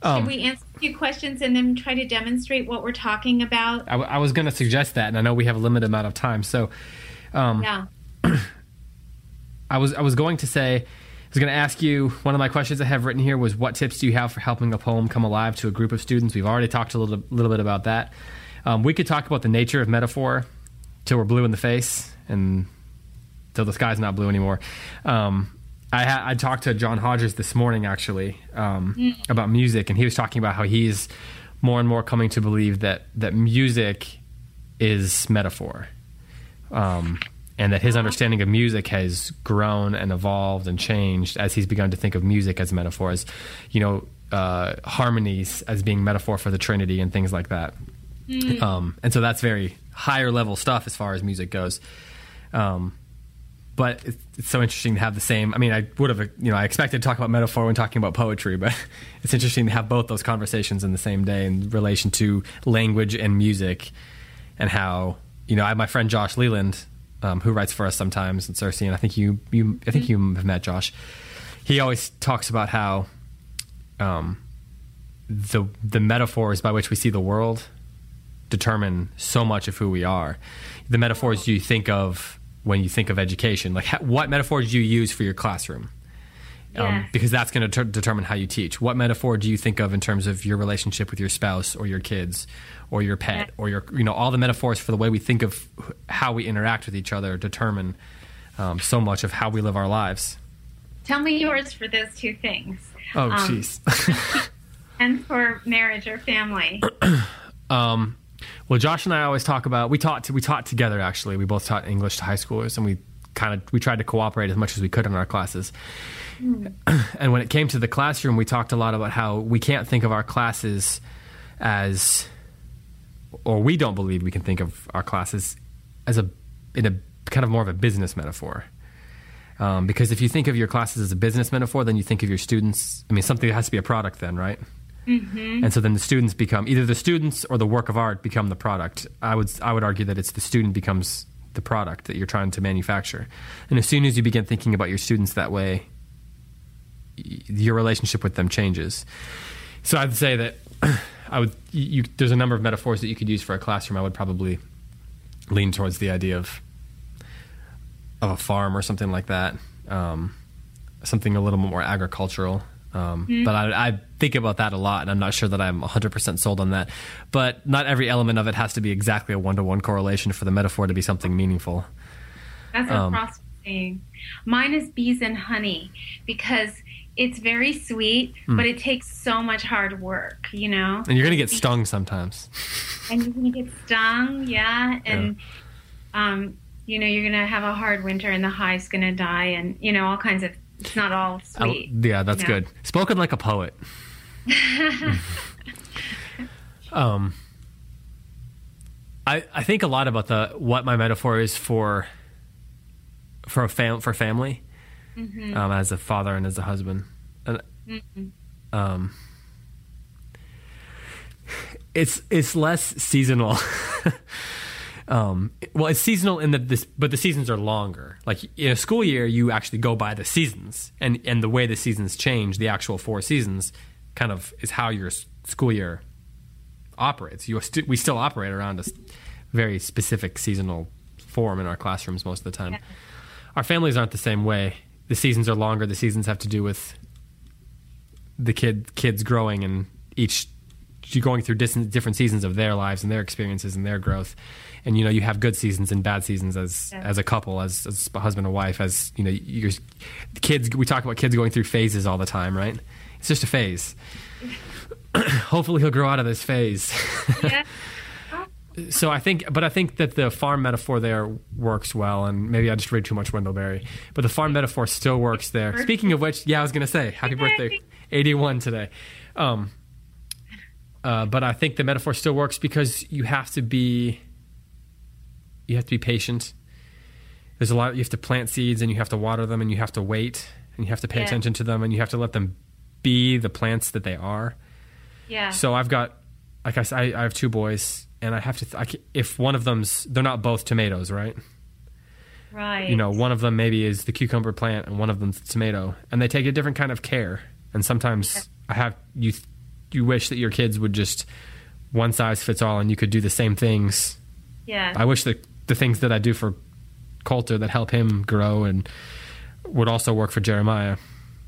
Should we answer a few questions and then try to demonstrate what we're talking about? I, w- I was going to suggest that, and I know we have a limited amount of time, so um, yeah. <clears throat> I was I was going to say was going to ask you one of my questions I have written here was what tips do you have for helping a poem come alive to a group of students? We've already talked a little little bit about that. Um, we could talk about the nature of metaphor till we're blue in the face and till the sky's not blue anymore. Um, I, ha- I talked to John Hodges this morning actually um, about music, and he was talking about how he's more and more coming to believe that that music is metaphor, um, and that his understanding of music has grown and evolved and changed as he's begun to think of music as metaphors, you know, uh, harmonies as being metaphor for the Trinity and things like that. Um, and so that's very higher level stuff as far as music goes. Um, but it's, it's so interesting to have the same. I mean, I would have, you know, I expected to talk about metaphor when talking about poetry, but <laughs> it's interesting to have both those conversations in the same day in relation to language and music, and how you know, I have my friend Josh Leland, um, who writes for us sometimes in CiRCE, and I think you, you, I think you have met Josh. He always talks about how um, the the metaphors by which we see the world determine so much of who we are. The metaphors you think of when you think of education, like ha- what metaphors do you use for your classroom? Um, Yes. because that's going to ter- determine how you teach. What metaphor do you think of in terms of your relationship with your spouse or your kids or your pet or your, you know, all the metaphors for the way we think of how we interact with each other determine um, so much of how we live our lives. Tell me yours for those two things. Oh, Um, jeez. <laughs> <laughs> And for marriage or family. <clears throat> Um, well, Josh and I always talk about we taught we taught together. Actually, we both taught English to high schoolers, and we kind of we tried to cooperate as much as we could in our classes. <clears throat> and when it came to the classroom, we talked a lot about how we can't think of our classes as, or we don't believe we can think of our classes as a in a kind of more of a business metaphor. Um, because if you think of your classes as a business metaphor, then you think of your students. I mean, something has to be a product, then, right? and so then the students become either the students or the work of art become the product. I would I would argue that it's the student becomes the product that you're trying to manufacture, and as soon as you begin thinking about your students that way, y- your relationship with them changes. So I'd say that <clears throat> I would you, there's a number of metaphors that you could use for a classroom. I would probably lean towards the idea of of a farm or something like that, um, something a little more agricultural. Um, But I, I think about that a lot, and I'm not sure that I'm 100% sold on that. But not every element of it has to be exactly a one to one correlation for the metaphor to be something meaningful. That's a Um, Frost saying. Mine is bees and honey because it's very sweet, Hmm. but it takes so much hard work, you know? And you're going to get stung sometimes. and you're gonna get stung, yeah, and um, you know you're gonna have a hard winter, and the hive's gonna die, and you know all kinds of. It's not all I- sweet. yeah, that's you know? good. Spoken like a poet. <laughs> um, I I think a lot about the what my metaphor is for for a fam for family, um, as a father and as a husband, and um, it's it's less seasonal. <laughs> um, well, it's seasonal in that this, but the seasons are longer. Like in a school year, you actually go by the seasons, and and the way the seasons change, the actual four seasons, kind of is how your school year operates. You st- we still operate around a very specific seasonal form in our classrooms most of the time. Our families aren't the same way. The seasons are longer. The seasons have to do with the kid kids growing and each you're going through dis- different seasons of their lives and their experiences and their growth and you know you have good seasons and bad seasons as Yeah. as a couple as, as a husband and wife as you know your kids we talk about kids going through phases all the time right it's just a phase <laughs> <coughs> hopefully he'll grow out of this phase Yeah. <laughs> so I think, but I think that the farm metaphor there works well, and maybe I just read too much Wendell Berry, but the farm metaphor still works there. Speaking of which, yeah, I was going to say happy birthday, eighty-one today. Um, uh, but I think the metaphor still works because you have to be, you have to be patient. There's a lot. You have to plant seeds, and you have to water them, and you have to wait, and you have to pay Yeah. attention to them, and you have to let them be the plants that they are. Yeah. So I've got, like I said, I, I have two boys, and I have to. Th- I if one of them's, they're not both tomatoes, right? right. You know, one of them maybe is the cucumber plant, and one of them's the tomato, and they take a different kind of care. And sometimes I have you, you wish that your kids would just one size fits all and you could do the same things. Yeah. I wish that the things that I do for Coulter that help him grow and would also work for Jeremiah.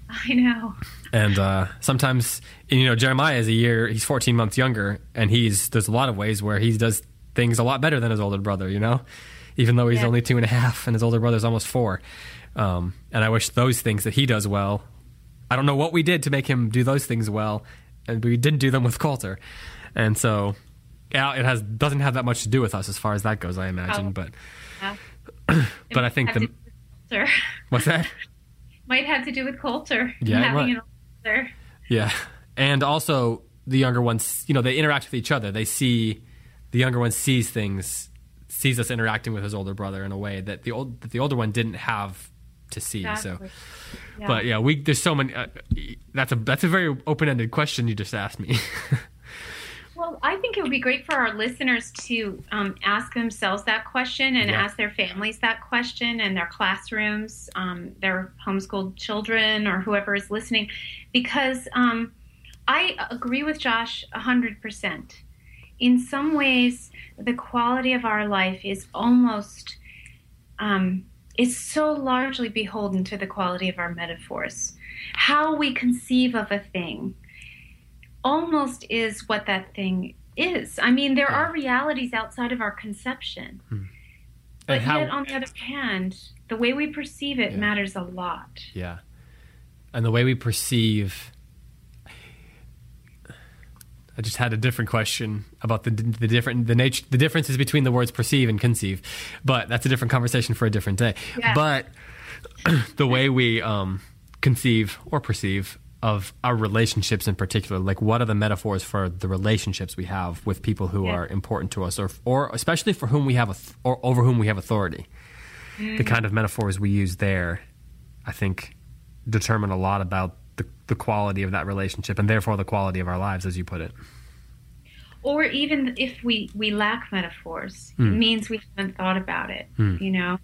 <laughs> I know. And uh, sometimes, you know, Jeremiah is a year, he's 14 months younger, and he's, there's a lot of ways where he does things a lot better than his older brother, you know, even though he's Yeah. only two and a half and his older brother's almost four. Um, and I wish those things that he does well, I don't know what we did to make him do those things well, and we didn't do them with Coulter. And so, yeah, it has doesn't have that much to do with us as far as that goes, I imagine. Oh. But Yeah. <clears throat> but I think the to do with Coulter. what's that? <laughs> might have to do with Coulter. Yeah, having an older. Yeah, and also the younger ones, you know, they interact with each other. They see the younger one sees things, sees us interacting with his older brother in a way that the old that the older one didn't have to see. Exactly. So, Yeah. but yeah, we there's so many. Uh, that's a that's a very open ended question you just asked me. <laughs> Well, I think it would be great for our listeners to um, ask themselves that question and Yeah. ask their families that question and their classrooms, um, their homeschooled children, or whoever is listening, because um, I agree with Josh 100%. In some ways, the quality of our life is almost, um, is so largely beholden to the quality of our metaphors. How we conceive of a thing almost is what that thing is. I mean, there are realities outside of our conception. But And how- yet, on the other hand, the way we perceive it Yeah. matters a lot. yeah, and the way we perceive. I just had a different question about the the different the nature the differences between the words perceive and conceive, but that's a different conversation for a different day. Yeah. But <clears throat> the way we um, conceive or perceive of our relationships in particular, like what are the metaphors for the relationships we have with people who Yeah. are important to us, or or especially for whom we have a or over whom we have authority. The mm. kind of metaphors we use there, I think, determine a lot about the, the quality of that relationship and therefore the quality of our lives, as you put it. Or even if we, we lack metaphors, it hmm. means we haven't thought about it, hmm. you know?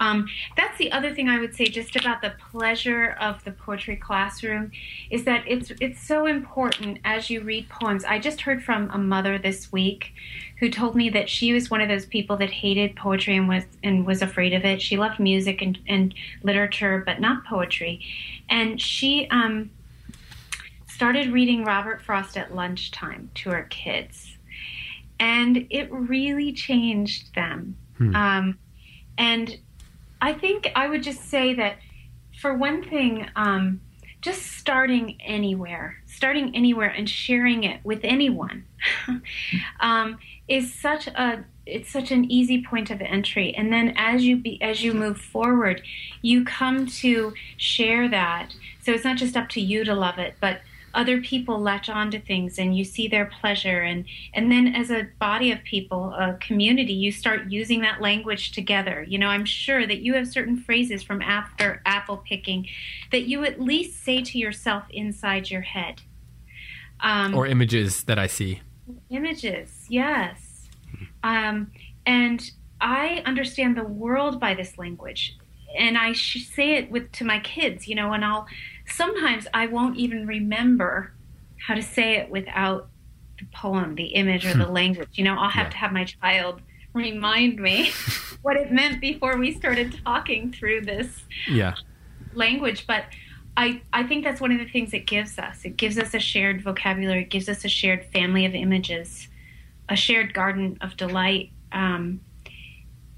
Um, that's the other thing I would say just about the pleasure of the poetry classroom is that it's it's so important as you read poems. I just heard from a mother this week who told me that she was one of those people that hated poetry and was and was afraid of it. She loved music and, and literature, but not poetry. And she um, started reading Robert Frost at lunchtime to her kids, and it really changed them. Um, and I think I would just say that, for one thing, um, just starting anywhere, starting anywhere and sharing it with anyone, <laughs> um, is such a it's such an easy point of entry. And then as you be as you move forward, you come to share that. So it's not just up to you to love it, but other people latch on to things and you see their pleasure. And and then as a body of people a community you start using that language together. You know i'm sure that you have certain phrases from after apple picking that you at least say to yourself inside your head. Um, Or images that I see. images yes. Um, and i understand the world by this language. And i sh- say it with to my kids you know and i'll sometimes i won't even remember how to say it without the poem the image or the language you know i'll have Yeah. to have my child remind me <laughs> what it meant before we started talking through this Yeah. language, but I, I think that's one of the things it gives us. It gives us a shared vocabulary, it gives us a shared family of images, a shared garden of delight. Um,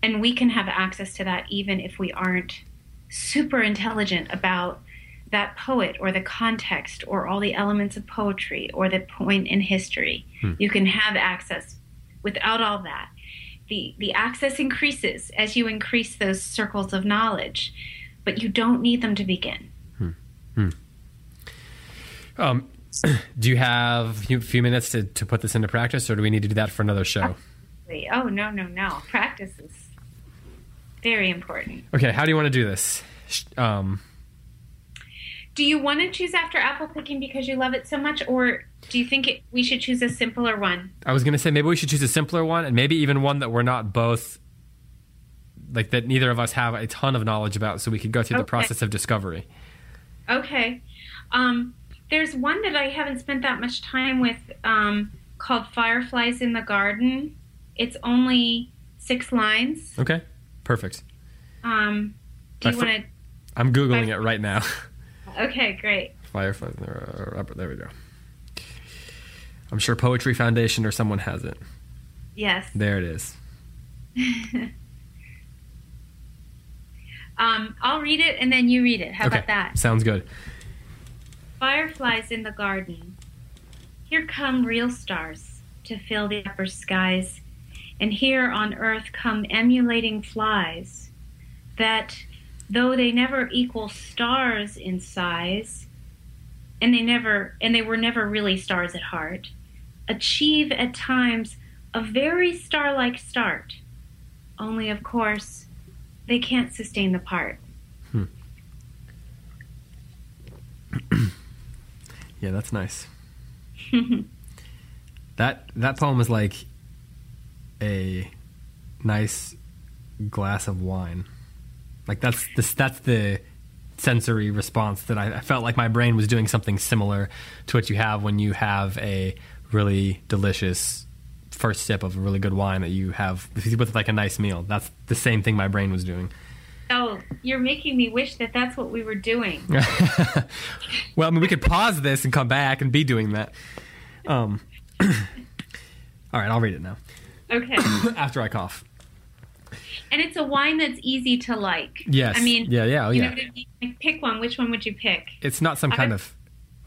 and we can have access to that even if we aren't super intelligent about that poet or the context or all the elements of poetry or the point in history. You can have access without all that. The, the access increases as you increase those circles of knowledge, but you don't need them to begin. Um, <clears throat> do you have a few minutes to, to put this into practice, or do we need to do that for another show? Wait, Oh, no, no, no. Practice is very important. Okay, how do you want to do this? Um, Do you want to choose after apple picking because you love it so much, or do you think it, we should choose a simpler one? I was going to say maybe we should choose a simpler one, and maybe even one that we're not both like that. Neither of us have a ton of knowledge about, so we could go through the process of discovery. Okay. Um, there's one that I haven't spent that much time with um, called Fireflies in the Garden. It's only six lines. Okay, perfect. Um, do you My fir- want I'm googling it right now. <laughs> Okay, great. Firefly. uh, There we go. I'm sure Poetry Foundation or someone has it. Yes. There it is. <laughs> Um, I'll read it and then you read it. How okay, about that? sounds good. Fireflies in the garden. Here come real stars to fill the upper skies, and here on earth come emulating flies that, though they never equal stars in size, and they never and they were never really stars at heart, achieve at times a very star-like start. Only, of course, they can't sustain the part. Hmm. <clears throat> Yeah, that's nice. <laughs> that that poem is like a nice glass of wine. Like that's this that's the sensory response that I, I felt like my brain was doing something similar to what you have when you have a really delicious first sip of a really good wine that you have with like a nice meal. That's the same thing my brain was doing. Oh, you're making me wish that that's what we were doing. <laughs> Well, I mean, we could pause this and come back and be doing that. Um, <clears throat> all right, I'll read it now Okay. <coughs> after I cough. And it's a wine that's easy to like. Yes. I mean, Yeah, yeah, oh, you yeah. like, pick one. Which one would you pick? It's not some kind of.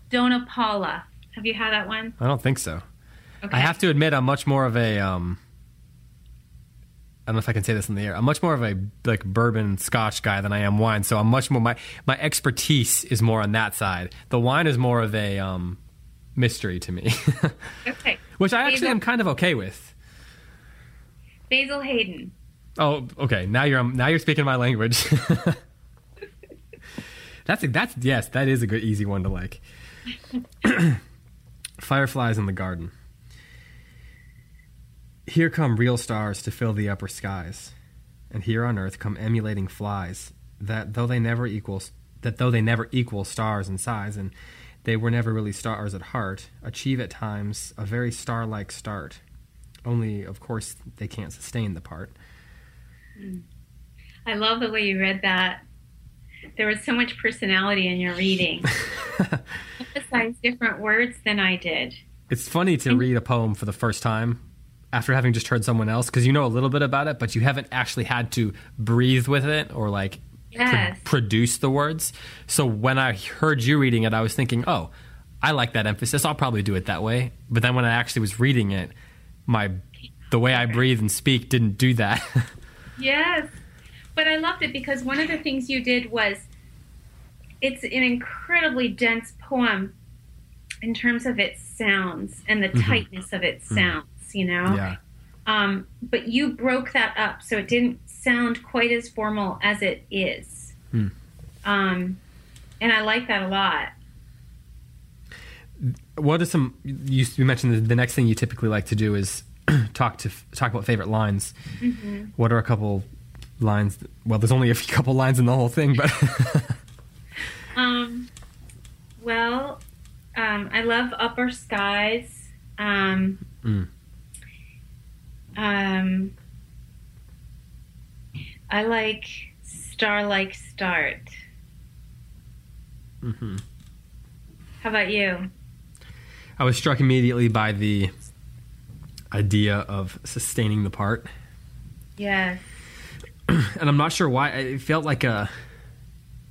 Dona Paula. Have you had that one? I don't think so. Okay. I have to admit, I'm much more of a. Um, I don't know if I can say this in the air. I'm much more of a like bourbon Scotch guy than I am wine. So I'm much more my my expertise is more on that side. The wine is more of a um, mystery to me, <laughs> Okay. which I actually Basil- am kind of okay with. Basil Hayden. Oh, okay. Now you're um, now you're speaking my language. <laughs> that's a, that's yes, that is a good easy one to like. <clears throat> Fireflies in the garden. Here come real stars to fill the upper skies, and here on earth come emulating flies that though they never equal that though they never equal stars in size and they were never really stars at heart, achieve at times a very star-like start. Only, of course, they can't sustain the part. I love the way you read that. There was so much personality in your reading. <laughs> Emphasize different words than I did. It's funny to read a poem for the first time after having just heard someone else because you know a little bit about it, but you haven't actually had to breathe with it or like pro- Yes. produce the words. So when I heard you reading it, I was thinking, oh, I like that emphasis. I'll probably do it that way. But then when I actually was reading it, my the way I breathe and speak didn't do that. <laughs> Yes. But I loved it because one of the things you did was it's an incredibly dense poem in terms of its sounds and the tightness of its sounds, you know? yeah. Um, but you broke that up so it didn't sound quite as formal as it is. Um, and I like that a lot. What are some you, you mentioned the, the next thing you typically like to do is <clears throat> talk to talk about favorite lines. What are a couple lines? Well, there's only a few <laughs> couple lines in the whole thing, but <laughs> Um, well, um, I love Upper Skies. Um, Mm. um, I like Star Like Start. Mm-hmm. How about you? I was struck immediately by the idea of sustaining the part, Yeah. <clears throat> and I'm not sure why. It felt like a.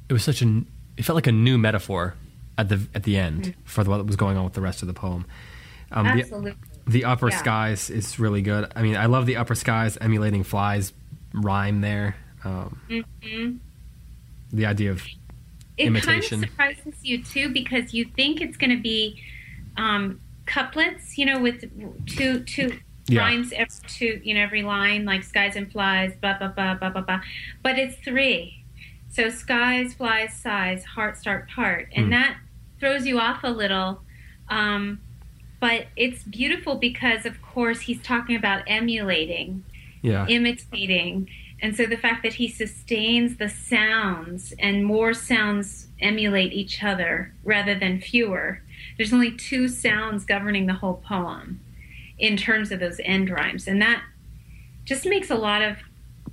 It was such a. It felt like a new metaphor at the at the end for the, what was going on with the rest of the poem. Um, the- Absolutely. The upper Yeah. skies is really good. I mean, I love the upper skies emulating flies rhyme there. Um, Mhm. The idea of it imitation. kind of surprises you too because you think it's going to be um, couplets, you know, with two two Yeah. rhymes every two, you know, every line like skies and flies, blah blah blah blah blah blah. But it's three, so skies, flies, sighs, heart, start, part, and Hmm. that throws you off a little. Um, but it's beautiful because, of course, he's talking about emulating yeah, imitating And so the fact that he sustains the sounds and more sounds emulate each other rather than fewer. There's only two sounds governing the whole poem in terms of those end rhymes. And that just makes a lot of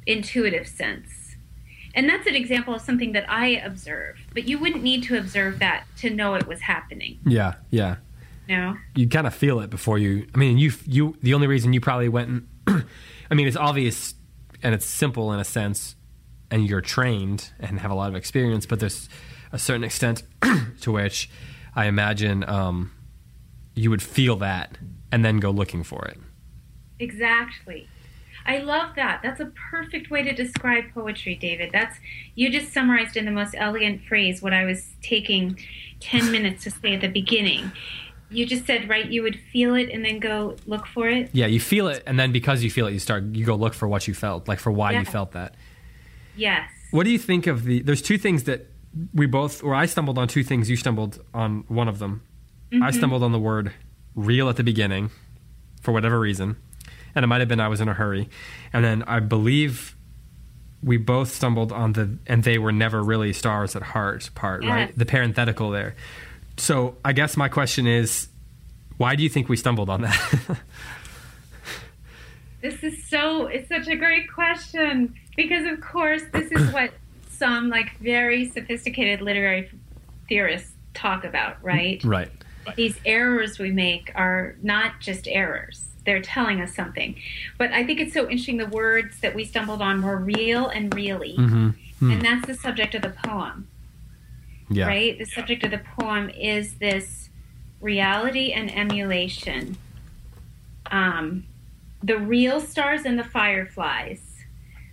intuitive sense. And that's an example of something that I observe, but you wouldn't need to observe that to know it was happening. Yeah, yeah. No. You kind of feel it before you. I mean, you you. The only reason you probably went. And, <clears throat> I mean, it's obvious and it's simple in a sense, and you're trained and have a lot of experience. But there's a certain extent <clears throat> to which I imagine um, you would feel that and then go looking for it. Exactly. I love that. That's a perfect way to describe poetry, David. That's you just summarized in the most elegant phrase what I was taking 10 <laughs> minutes to say at the beginning. You just said, right, you would feel it and then go look for it. Yeah, you feel it and then because you feel it you start you go look for what you felt, like for why Yeah. you felt that. Yes. What do you think of the there's two things that we both or I stumbled on two things, you stumbled on one of them. I mm-hmm. stumbled on the word real at the beginning for whatever reason. And it might have been I was in a hurry. And then I believe we both stumbled on the and they were never really stars at heart part, right? The parenthetical there. So I guess my question is why do you think we stumbled on that? <laughs> This is so, it's such a great question because, of course, this is what some like very sophisticated literary theorists talk about, right? Mm, right. These errors we make are not just errors. They're telling us something. But I think it's so interesting the words that we stumbled on were real and really. Mm-hmm. Hmm. And that's the subject of the poem, Yeah. right? The subject of the poem is this reality and emulation. Um, the real stars and the fireflies.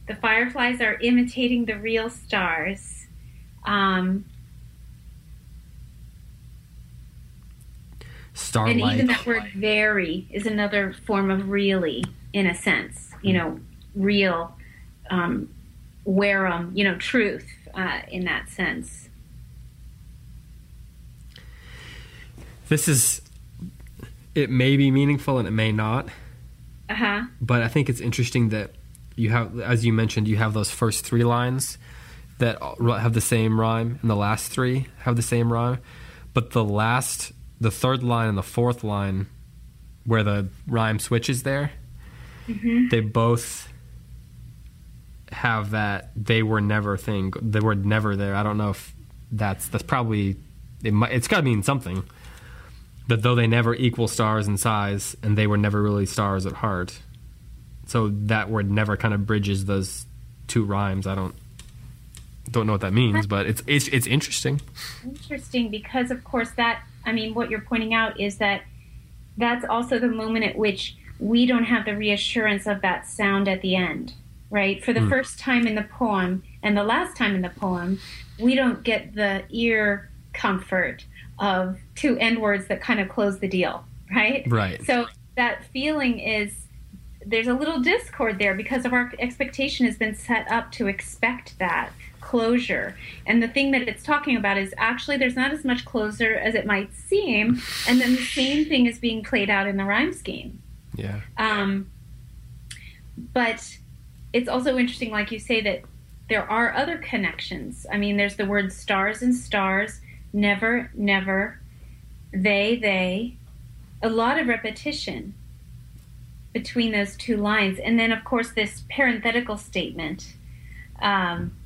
The fireflies are imitating the real stars. Um, Starlight. and even that word very is another form of really, in a sense. You know, real, um, you know, truth uh, in that sense. this is it may be meaningful and it may not. Uh huh. but I think it's interesting that you have, as you mentioned, you have those first three lines that have the same rhyme, and the last three have the same rhyme. But the last, the third line and the fourth line, where the rhyme switches there, mm-hmm. they both have that they were never thing. They were never there. I don't know if that's that's probably it. Might, it's got to mean something. That though they never equal stars in size, and they were never really stars at heart. So that word never kind of bridges those two rhymes. I don't don't know what that means, but it's it's it's interesting. Interesting because, of course, that, I mean, what you're pointing out is that that's also the moment at which we don't have the reassurance of that sound at the end, right? For the hmm. first time in the poem and the last time in the poem, we don't get the ear comfort of two end words that kind of close the deal, right? Right. So that feeling is there's a little discord there because of our expectation has been set up to expect that closure. And the thing that it's talking about is actually there's not as much closure as it might seem, and then the same thing is being played out in the rhyme scheme. Yeah. Um, but it's also interesting, like you say, that there are other connections. I mean, there's the word stars and stars, never, never, they, they, a lot of repetition between those two lines. And then, of course, this parenthetical statement, um,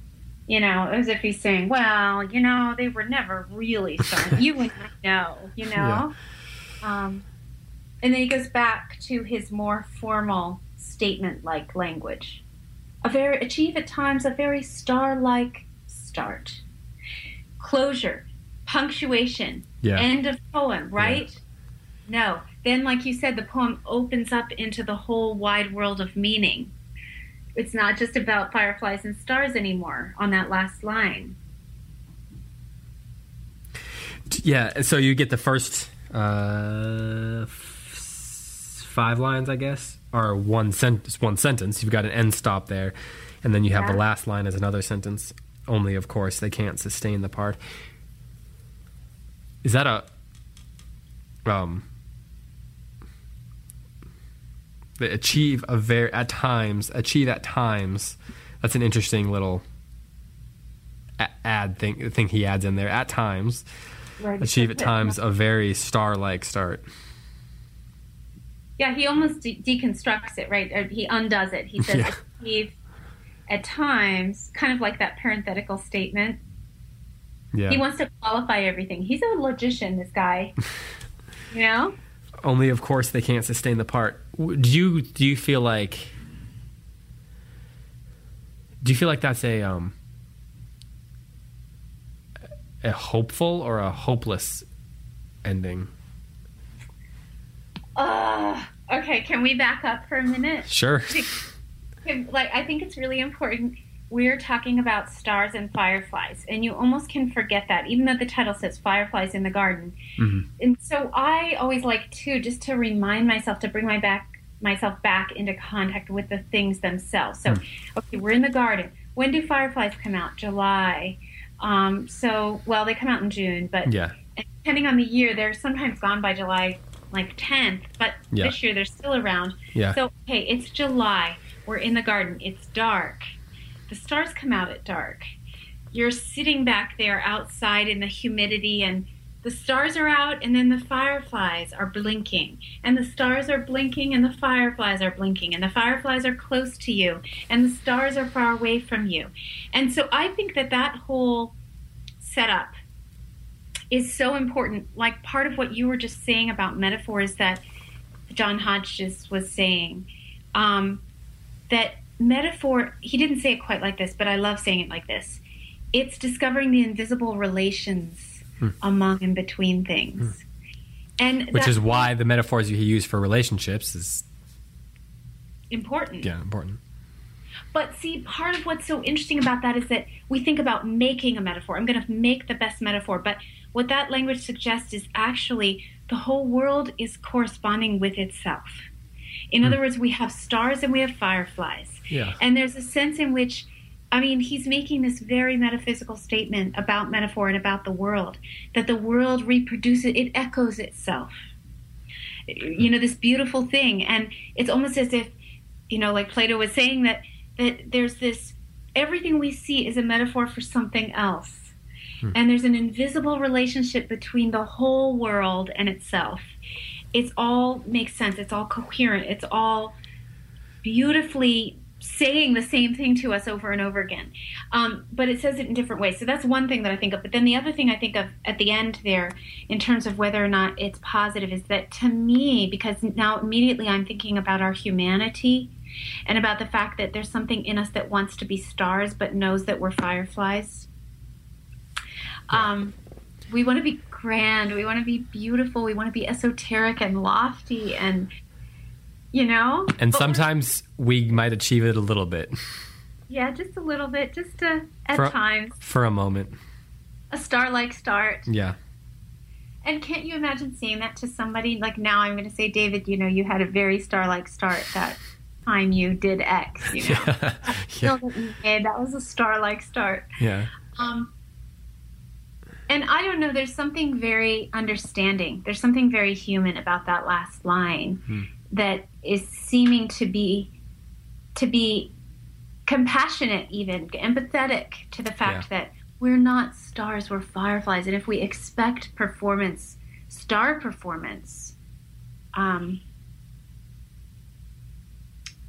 you know, as if he's saying, well, you know, they were never really stars. <laughs> you and I know, you know? Um, and then he goes back to his more formal statement like language. A very achieve at times a very star like start. Closure, punctuation, Yeah. end of poem, right? No. Then, like you said, the poem opens up into the whole wide world of meaning. It's not just about fireflies and stars anymore on that last line. Yeah, so you get the first uh, f- five lines, I guess, or one sentence. One sentence. You've got an end stop there, and then you have the last line as another sentence. Only, of course, they can't sustain the part. Is that a um? They achieve a very at times achieve at times That's an interesting little a- add thing thing he adds in there. At times, Right, achieve at times a very star-like start. Yeah, he almost de- deconstructs it, right? Or he undoes it. He says, Yeah. achieve at times, kind of like that parenthetical statement. Yeah. He wants to qualify everything. He's a logician, this guy. <laughs> you know? Only, of course, they can't sustain the part. Do you do you feel like? Do you feel like that's a um a hopeful or a hopeless ending? Uh, okay, can we back up for a minute? Sure. Like, I think it's really important. We're talking about stars and fireflies, and you almost can forget that, even though the title says Fireflies in the Garden. And so I always like to just to remind myself to bring my back myself back into contact with the things themselves. So, okay, we're in the garden. When do fireflies come out? July. Um, so, well, they come out in June, but Yeah. depending on the year, they're sometimes gone by July like 10th, but Yeah. this year they're still around. Yeah. So, okay, it's July. We're in the garden. It's dark. The stars come out at dark. You're sitting back there outside in the humidity, and the stars are out, and then the fireflies are blinking. And the stars are blinking, and the fireflies are blinking. And the fireflies are close to you, and the stars are far away from you. And so I think that that whole setup is so important. Like part of what you were just saying about metaphor is that John Hodges was saying um, that metaphor, he didn't say it quite like this, but I love saying it like this. It's discovering the invisible relations hmm. among and between things. Hmm. And Which is why the metaphors you use for relationships is important. yeah important. But see, part of what's so interesting about that is that we think about making a metaphor. I'm going to make the best metaphor. But what that language suggests is actually the whole world is corresponding with itself. In hmm. other words, we have stars and we have fireflies. Yeah. And there's a sense in which, I mean, he's making this very metaphysical statement about metaphor and about the world, that the world reproduces, it echoes itself. You know, this beautiful thing. And it's almost as if, you know, like Plato was saying that that there's this everything we see is a metaphor for something else. Hmm. And there's an invisible relationship between the whole world and itself. It's all makes sense. It's all coherent. It's all beautifully saying the same thing to us over and over again. Um, but it says it in different ways. So that's one thing that I think of. But then the other thing I think of at the end there, in terms of whether or not it's positive, is that to me, because now immediately I'm thinking about our humanity and about the fact that there's something in us that wants to be stars but knows that we're fireflies. Um, we want to be grand. We want to be beautiful. We want to be esoteric and lofty and, you know? And But sometimes we might achieve it a little bit Yeah, just a little bit, just to, at For- times, for a moment. a star-like start. Yeah. And can't you imagine saying that to somebody? Like now, I'm going to say, David, you know, you had a very star-like start that time you did X. You know, <laughs> yeah. <laughs> Still that was a star-like start. Yeah. Um, and I don't know. There's something very understanding. There's something very human about that last line that is seeming to be to be compassionate, even empathetic to the fact Yeah. that we're not stars, we're fireflies, and if we expect performance, star performance, um,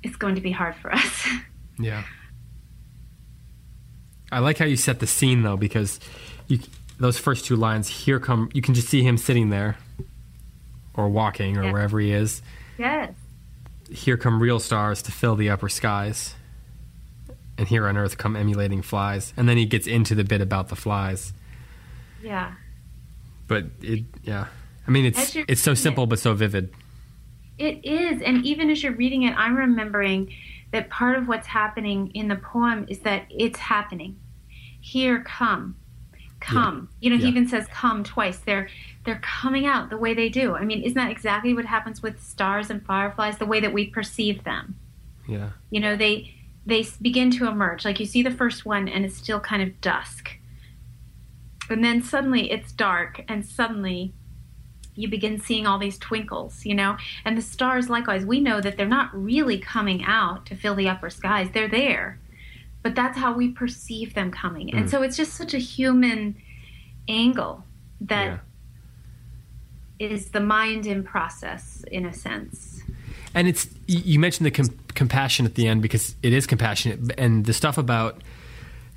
it's going to be hard for <laughs> us. Yeah. I like how you set the scene though, because you those first two lines here come. You can just see him sitting there, or walking, or Yeah. wherever he is. yes. Here come real stars to fill the upper skies, and here on earth come emulating flies. And then he gets into the bit about the flies. Yeah. But it, yeah. I mean, it's it's so reading it- simple but so vivid. It is, and even as you're reading it, I'm remembering that part of what's happening in the poem is that it's happening. Here, come, come. You know, he even says "come" twice. They're they're coming out the way they do. I mean, isn't that exactly what happens with stars and fireflies? The way that we perceive them. Yeah. You know, they they begin to emerge. Like you see the first one, and it's still kind of dusk, and then suddenly it's dark, and suddenly you begin seeing all these twinkles, you know, and the stars likewise. We know that they're not really coming out to fill the upper skies; they're there, but that's how we perceive them coming. And mm. so it's just such a human angle that is the mind in process, in a sense. And it's you mentioned the com- compassion at the end because it is compassionate, and the stuff about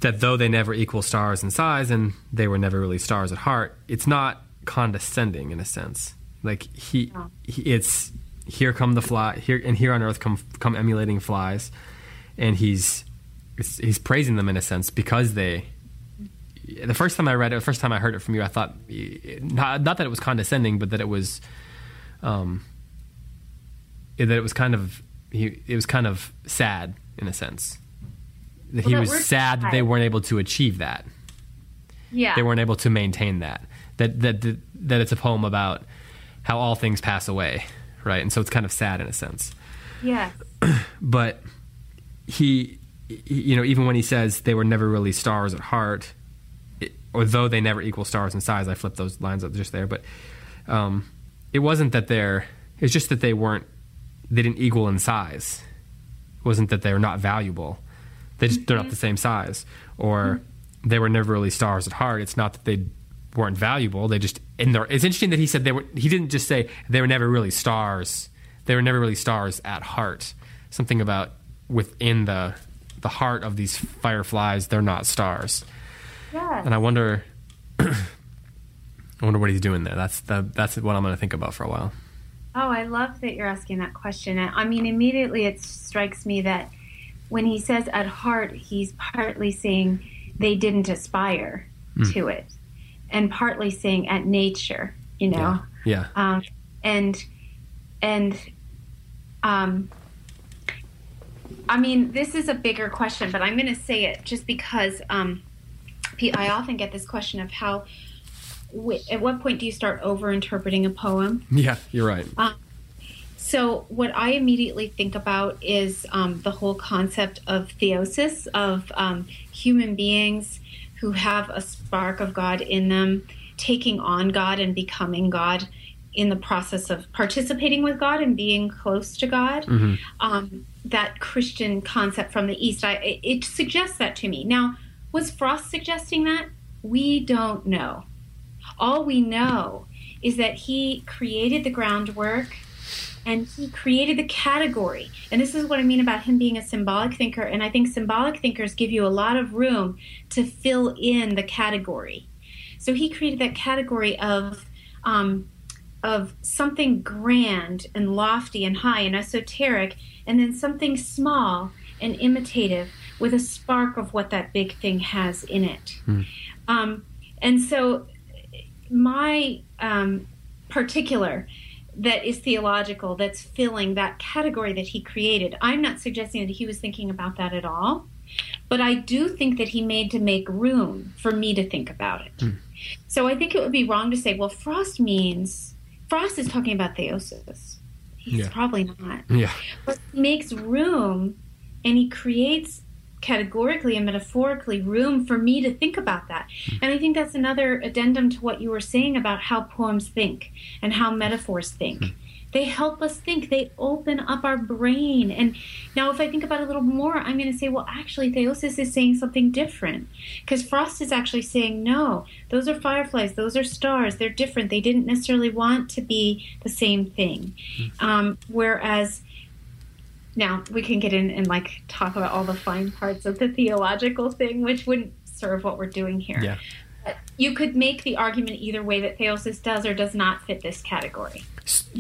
that though they never equal stars in size and they were never really stars at heart. It's not condescending in a sense. Like he, he it's here come the fly here and here on earth come come emulating flies, and he's he's praising them in a sense because they. The first time I read it, the first time I heard it from you, I thought not, not that it was condescending, but that it was. Um, that it was kind of he it was kind of sad in a sense that he Well, that was word sad that they weren't able to achieve that Yeah. they weren't able to maintain that that that that, that it's a poem about how all things pass away right and so it's kind of sad in a sense Yes. <clears throat> but he he- you know even when he says they were never really stars at heart it, although they never equal stars in size i flipped those lines up just there but um, it wasn't that they're it's just that they weren't they didn't equal in size. It wasn't that they're not valuable. They just they're not the same size. Or they were never really stars at heart. It's not that they weren't valuable. They just in their it's interesting that he said they were he didn't just say they were never really stars. They were never really stars at heart. Something about within the the heart of these fireflies they're not stars Yes. and i wonder <clears throat> i wonder what he's doing there that's the, that's what i'm going to think about for a while Oh, I love that you're asking that question. I mean, immediately it strikes me that when he says at heart, he's partly saying they didn't aspire to it, and partly saying at nature, you know. yeah Um, and and um, I mean, this is a bigger question, but I'm going to say it just because um, I often get this question of how. At what point do you start over interpreting a poem? yeah you're right So, what I immediately think about is um, the whole concept of theosis, of um, human beings who have a spark of God in them, taking on God and becoming God in the process of participating with God and being close to God. Um, that Christian concept from the East, I, it- suggests that to me. Now, was Frost suggesting that? We don't know. All we know is that he created the groundwork and he created the category. And this is what I mean about him being a symbolic thinker. And I think symbolic thinkers give you a lot of room to fill in the category. So he created that category of um, of something grand and lofty and high and esoteric, and then something small and imitative with a spark of what that big thing has in it. Um, and so my um, particular that is theological that's filling that category that he created i'm not suggesting that he was thinking about that at all but i do think that he made to make room for me to think about it. So i think it would be wrong to say well frost means frost is talking about theosis he's Yeah. probably not yeah but he makes room and he creates categorically and metaphorically room for me to think about that. Hmm. And I think that's another addendum to what you were saying about how poems think and how metaphors think. Hmm. They help us think. They open up our brain. And now, if I think about it a little more, I'm going to say, well, actually, Theosis is saying something different. Because Frost is actually saying, no, those are fireflies, those are stars. They're different. They didn't necessarily want to be the same thing. Um, whereas now we can get in and like talk about all the fine parts of the theological thing, which wouldn't serve what we're doing here. yeah You could make the argument either way that theosis does or does not fit this category.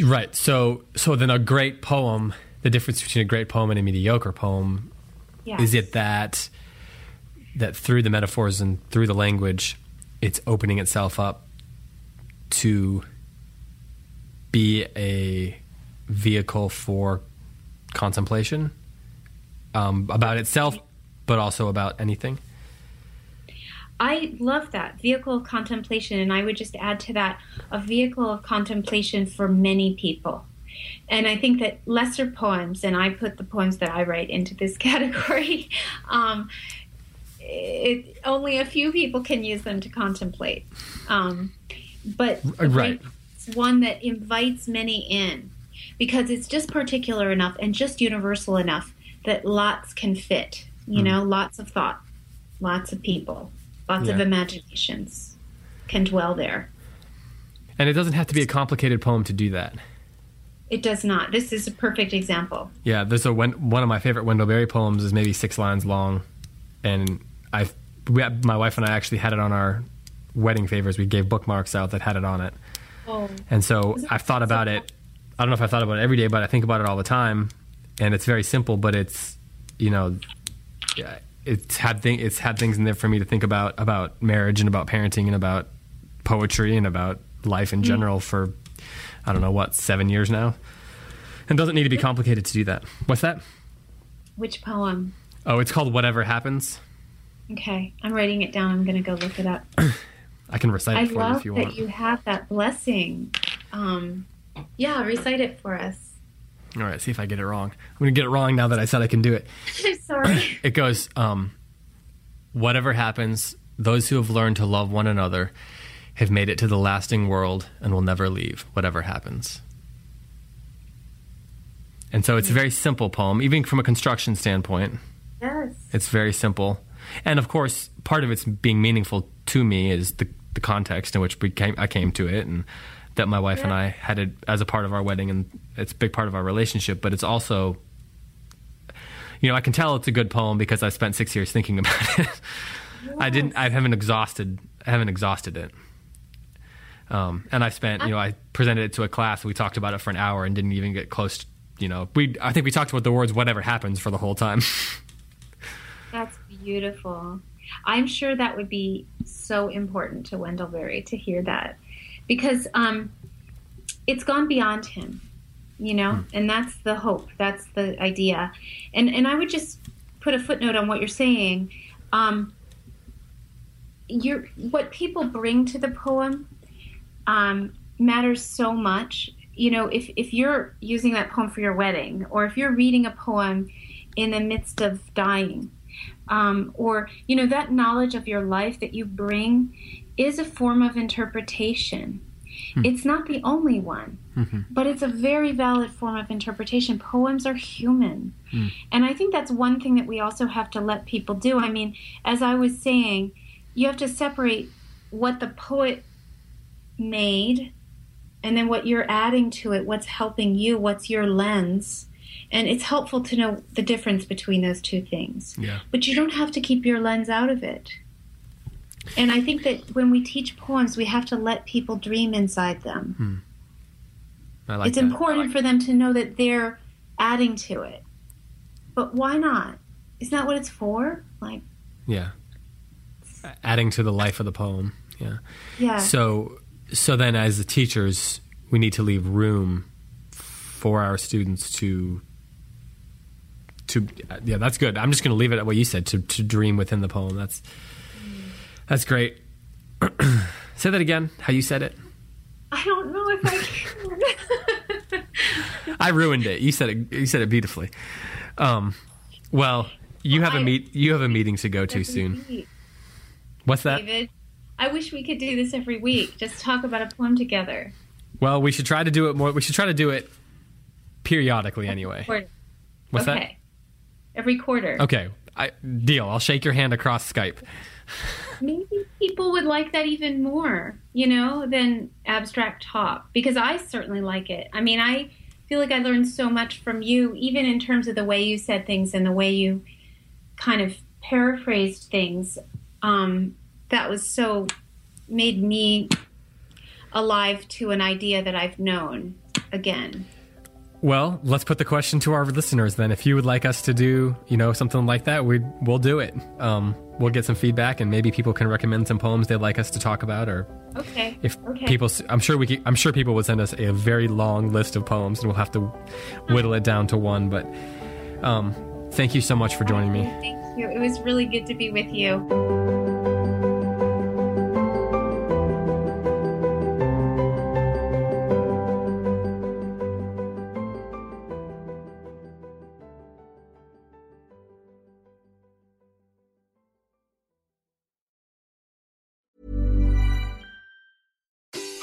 Right. So so then a great poem, the difference between a great poem and a mediocre poem Yeah. is it that that through the metaphors and through the language, it's opening itself up to be a vehicle for contemplation um, about itself, but also about anything. I love that vehicle of contemplation, and I would just add to that a vehicle of contemplation for many people. And I think that lesser poems, and I put the poems that I write into this <laughs> category, um, it, only a few people can use them to contemplate. Um, but right. it's one that invites many in because it's just particular enough and just universal enough that lots can fit You know, lots of thought, lots of people, lots of imaginations can dwell there. And it doesn't have to be a complicated poem to do that. It does not. This is a perfect example. Yeah, there's a one of my favorite Wendell Berry poems is maybe six lines long, and I, we, my wife and I actually had it on our wedding favors. We gave bookmarks out that had it on it, Oh, and so I've thought about it. I don't know if I thought about it every day, but I think about it all the time, and it's very simple, but it's, you know, yeah, it's had thing, it's had things in there for me to think about about marriage and about parenting and about poetry and about life in general for I don't know what seven years now. And doesn't need to be complicated to do that. What's that? which poem? Oh, it's called Whatever Happens. Okay, I'm writing it down. I'm going to go look it up. <clears throat> I can recite I it for you if you want. I love that you have that blessing. Um, yeah, recite it for us. All right, see if I get it wrong. I'm going to get it wrong now that I said I can do it. I'm <laughs> sorry. It goes, um, whatever happens, those who have learned to love one another have made it to the lasting world and will never leave, whatever happens. And so it's a very simple poem, even from a construction standpoint. yes. It's very simple. And of course, part of it's being meaningful to me is the, the context in which we came, I came to it and that my wife and I had it as a part of our wedding and it's a big part of our relationship, but it's also you know, I can tell it's a good poem because I spent 6 years thinking <laughs> about it. I didn't I haven't exhausted I haven't exhausted it. Um, and I spent, you know, I presented it to a class. We talked about it for an hour and didn't even get close. You know, we I think we talked about the words "whatever happens" for the whole time. <laughs> That's beautiful. I'm sure that would be so important to Wendell Berry to hear that because um, it's gone beyond him, you know, and that's the hope. That's the idea. And and I would just put a footnote on what you're saying. Um, you're, what people bring to the poem um, matters so much. You know, if, if you're using that poem for your wedding, or if you're reading a poem in the midst of dying, um, or you know that knowledge of your life that you bring is a form of interpretation Hmm. it's not the only one mm-hmm. but it's a very valid form of interpretation. Poems are human. Hmm. And i think that's one thing that we also have to let people do. I mean as i was saying you have to separate what the poet made and then what you're adding to it what's helping you what's your lens. And it's helpful to know the difference between those two things. Yeah. but you don't have to keep your lens out of it. And I think that when we teach poems, we have to let people dream inside them. Hmm. I like it's that. important for them to know that they're adding to it. But why not? Isn't that what it's for? Like, Yeah. Adding to the life of the poem. Yeah. yeah. So so then as the teachers, we need to leave room for our students to to yeah, that's good. I'm just going to leave it at what you said to to dream within the poem. That's that's great. <clears throat> Say that again. How you said it? I don't know if I can. <laughs> I ruined it. You said it. You said it beautifully. Um, well, you have a I- meet. You have a meeting to go to soon. What's that? David, I wish we could do this every week. Just talk about a poem together. Well, we should try to do it more. We should try to do it periodically, anyway. What's okay. Every quarter. Okay, I, deal. I'll shake your hand across Skype. <laughs> maybe people would like that even more, you know, than abstract talk because I certainly like it. I mean, I feel like I learned so much from you, even in terms of the way you said things and the way you kind of paraphrased things. Um, that was so made me alive to an idea that I've known again. Well, let's put the question to our listeners then. If you would like us to do, you know, something like that, we we'll do it. Um, we'll get some feedback, and maybe people can recommend some poems they'd like us to talk about, or Okay. if okay. people, I'm sure we, could, I'm sure people would send us a very long list of poems, and we'll have to whittle it down to one. But um, thank you so much for joining me. Thank you. It was really good to be with you.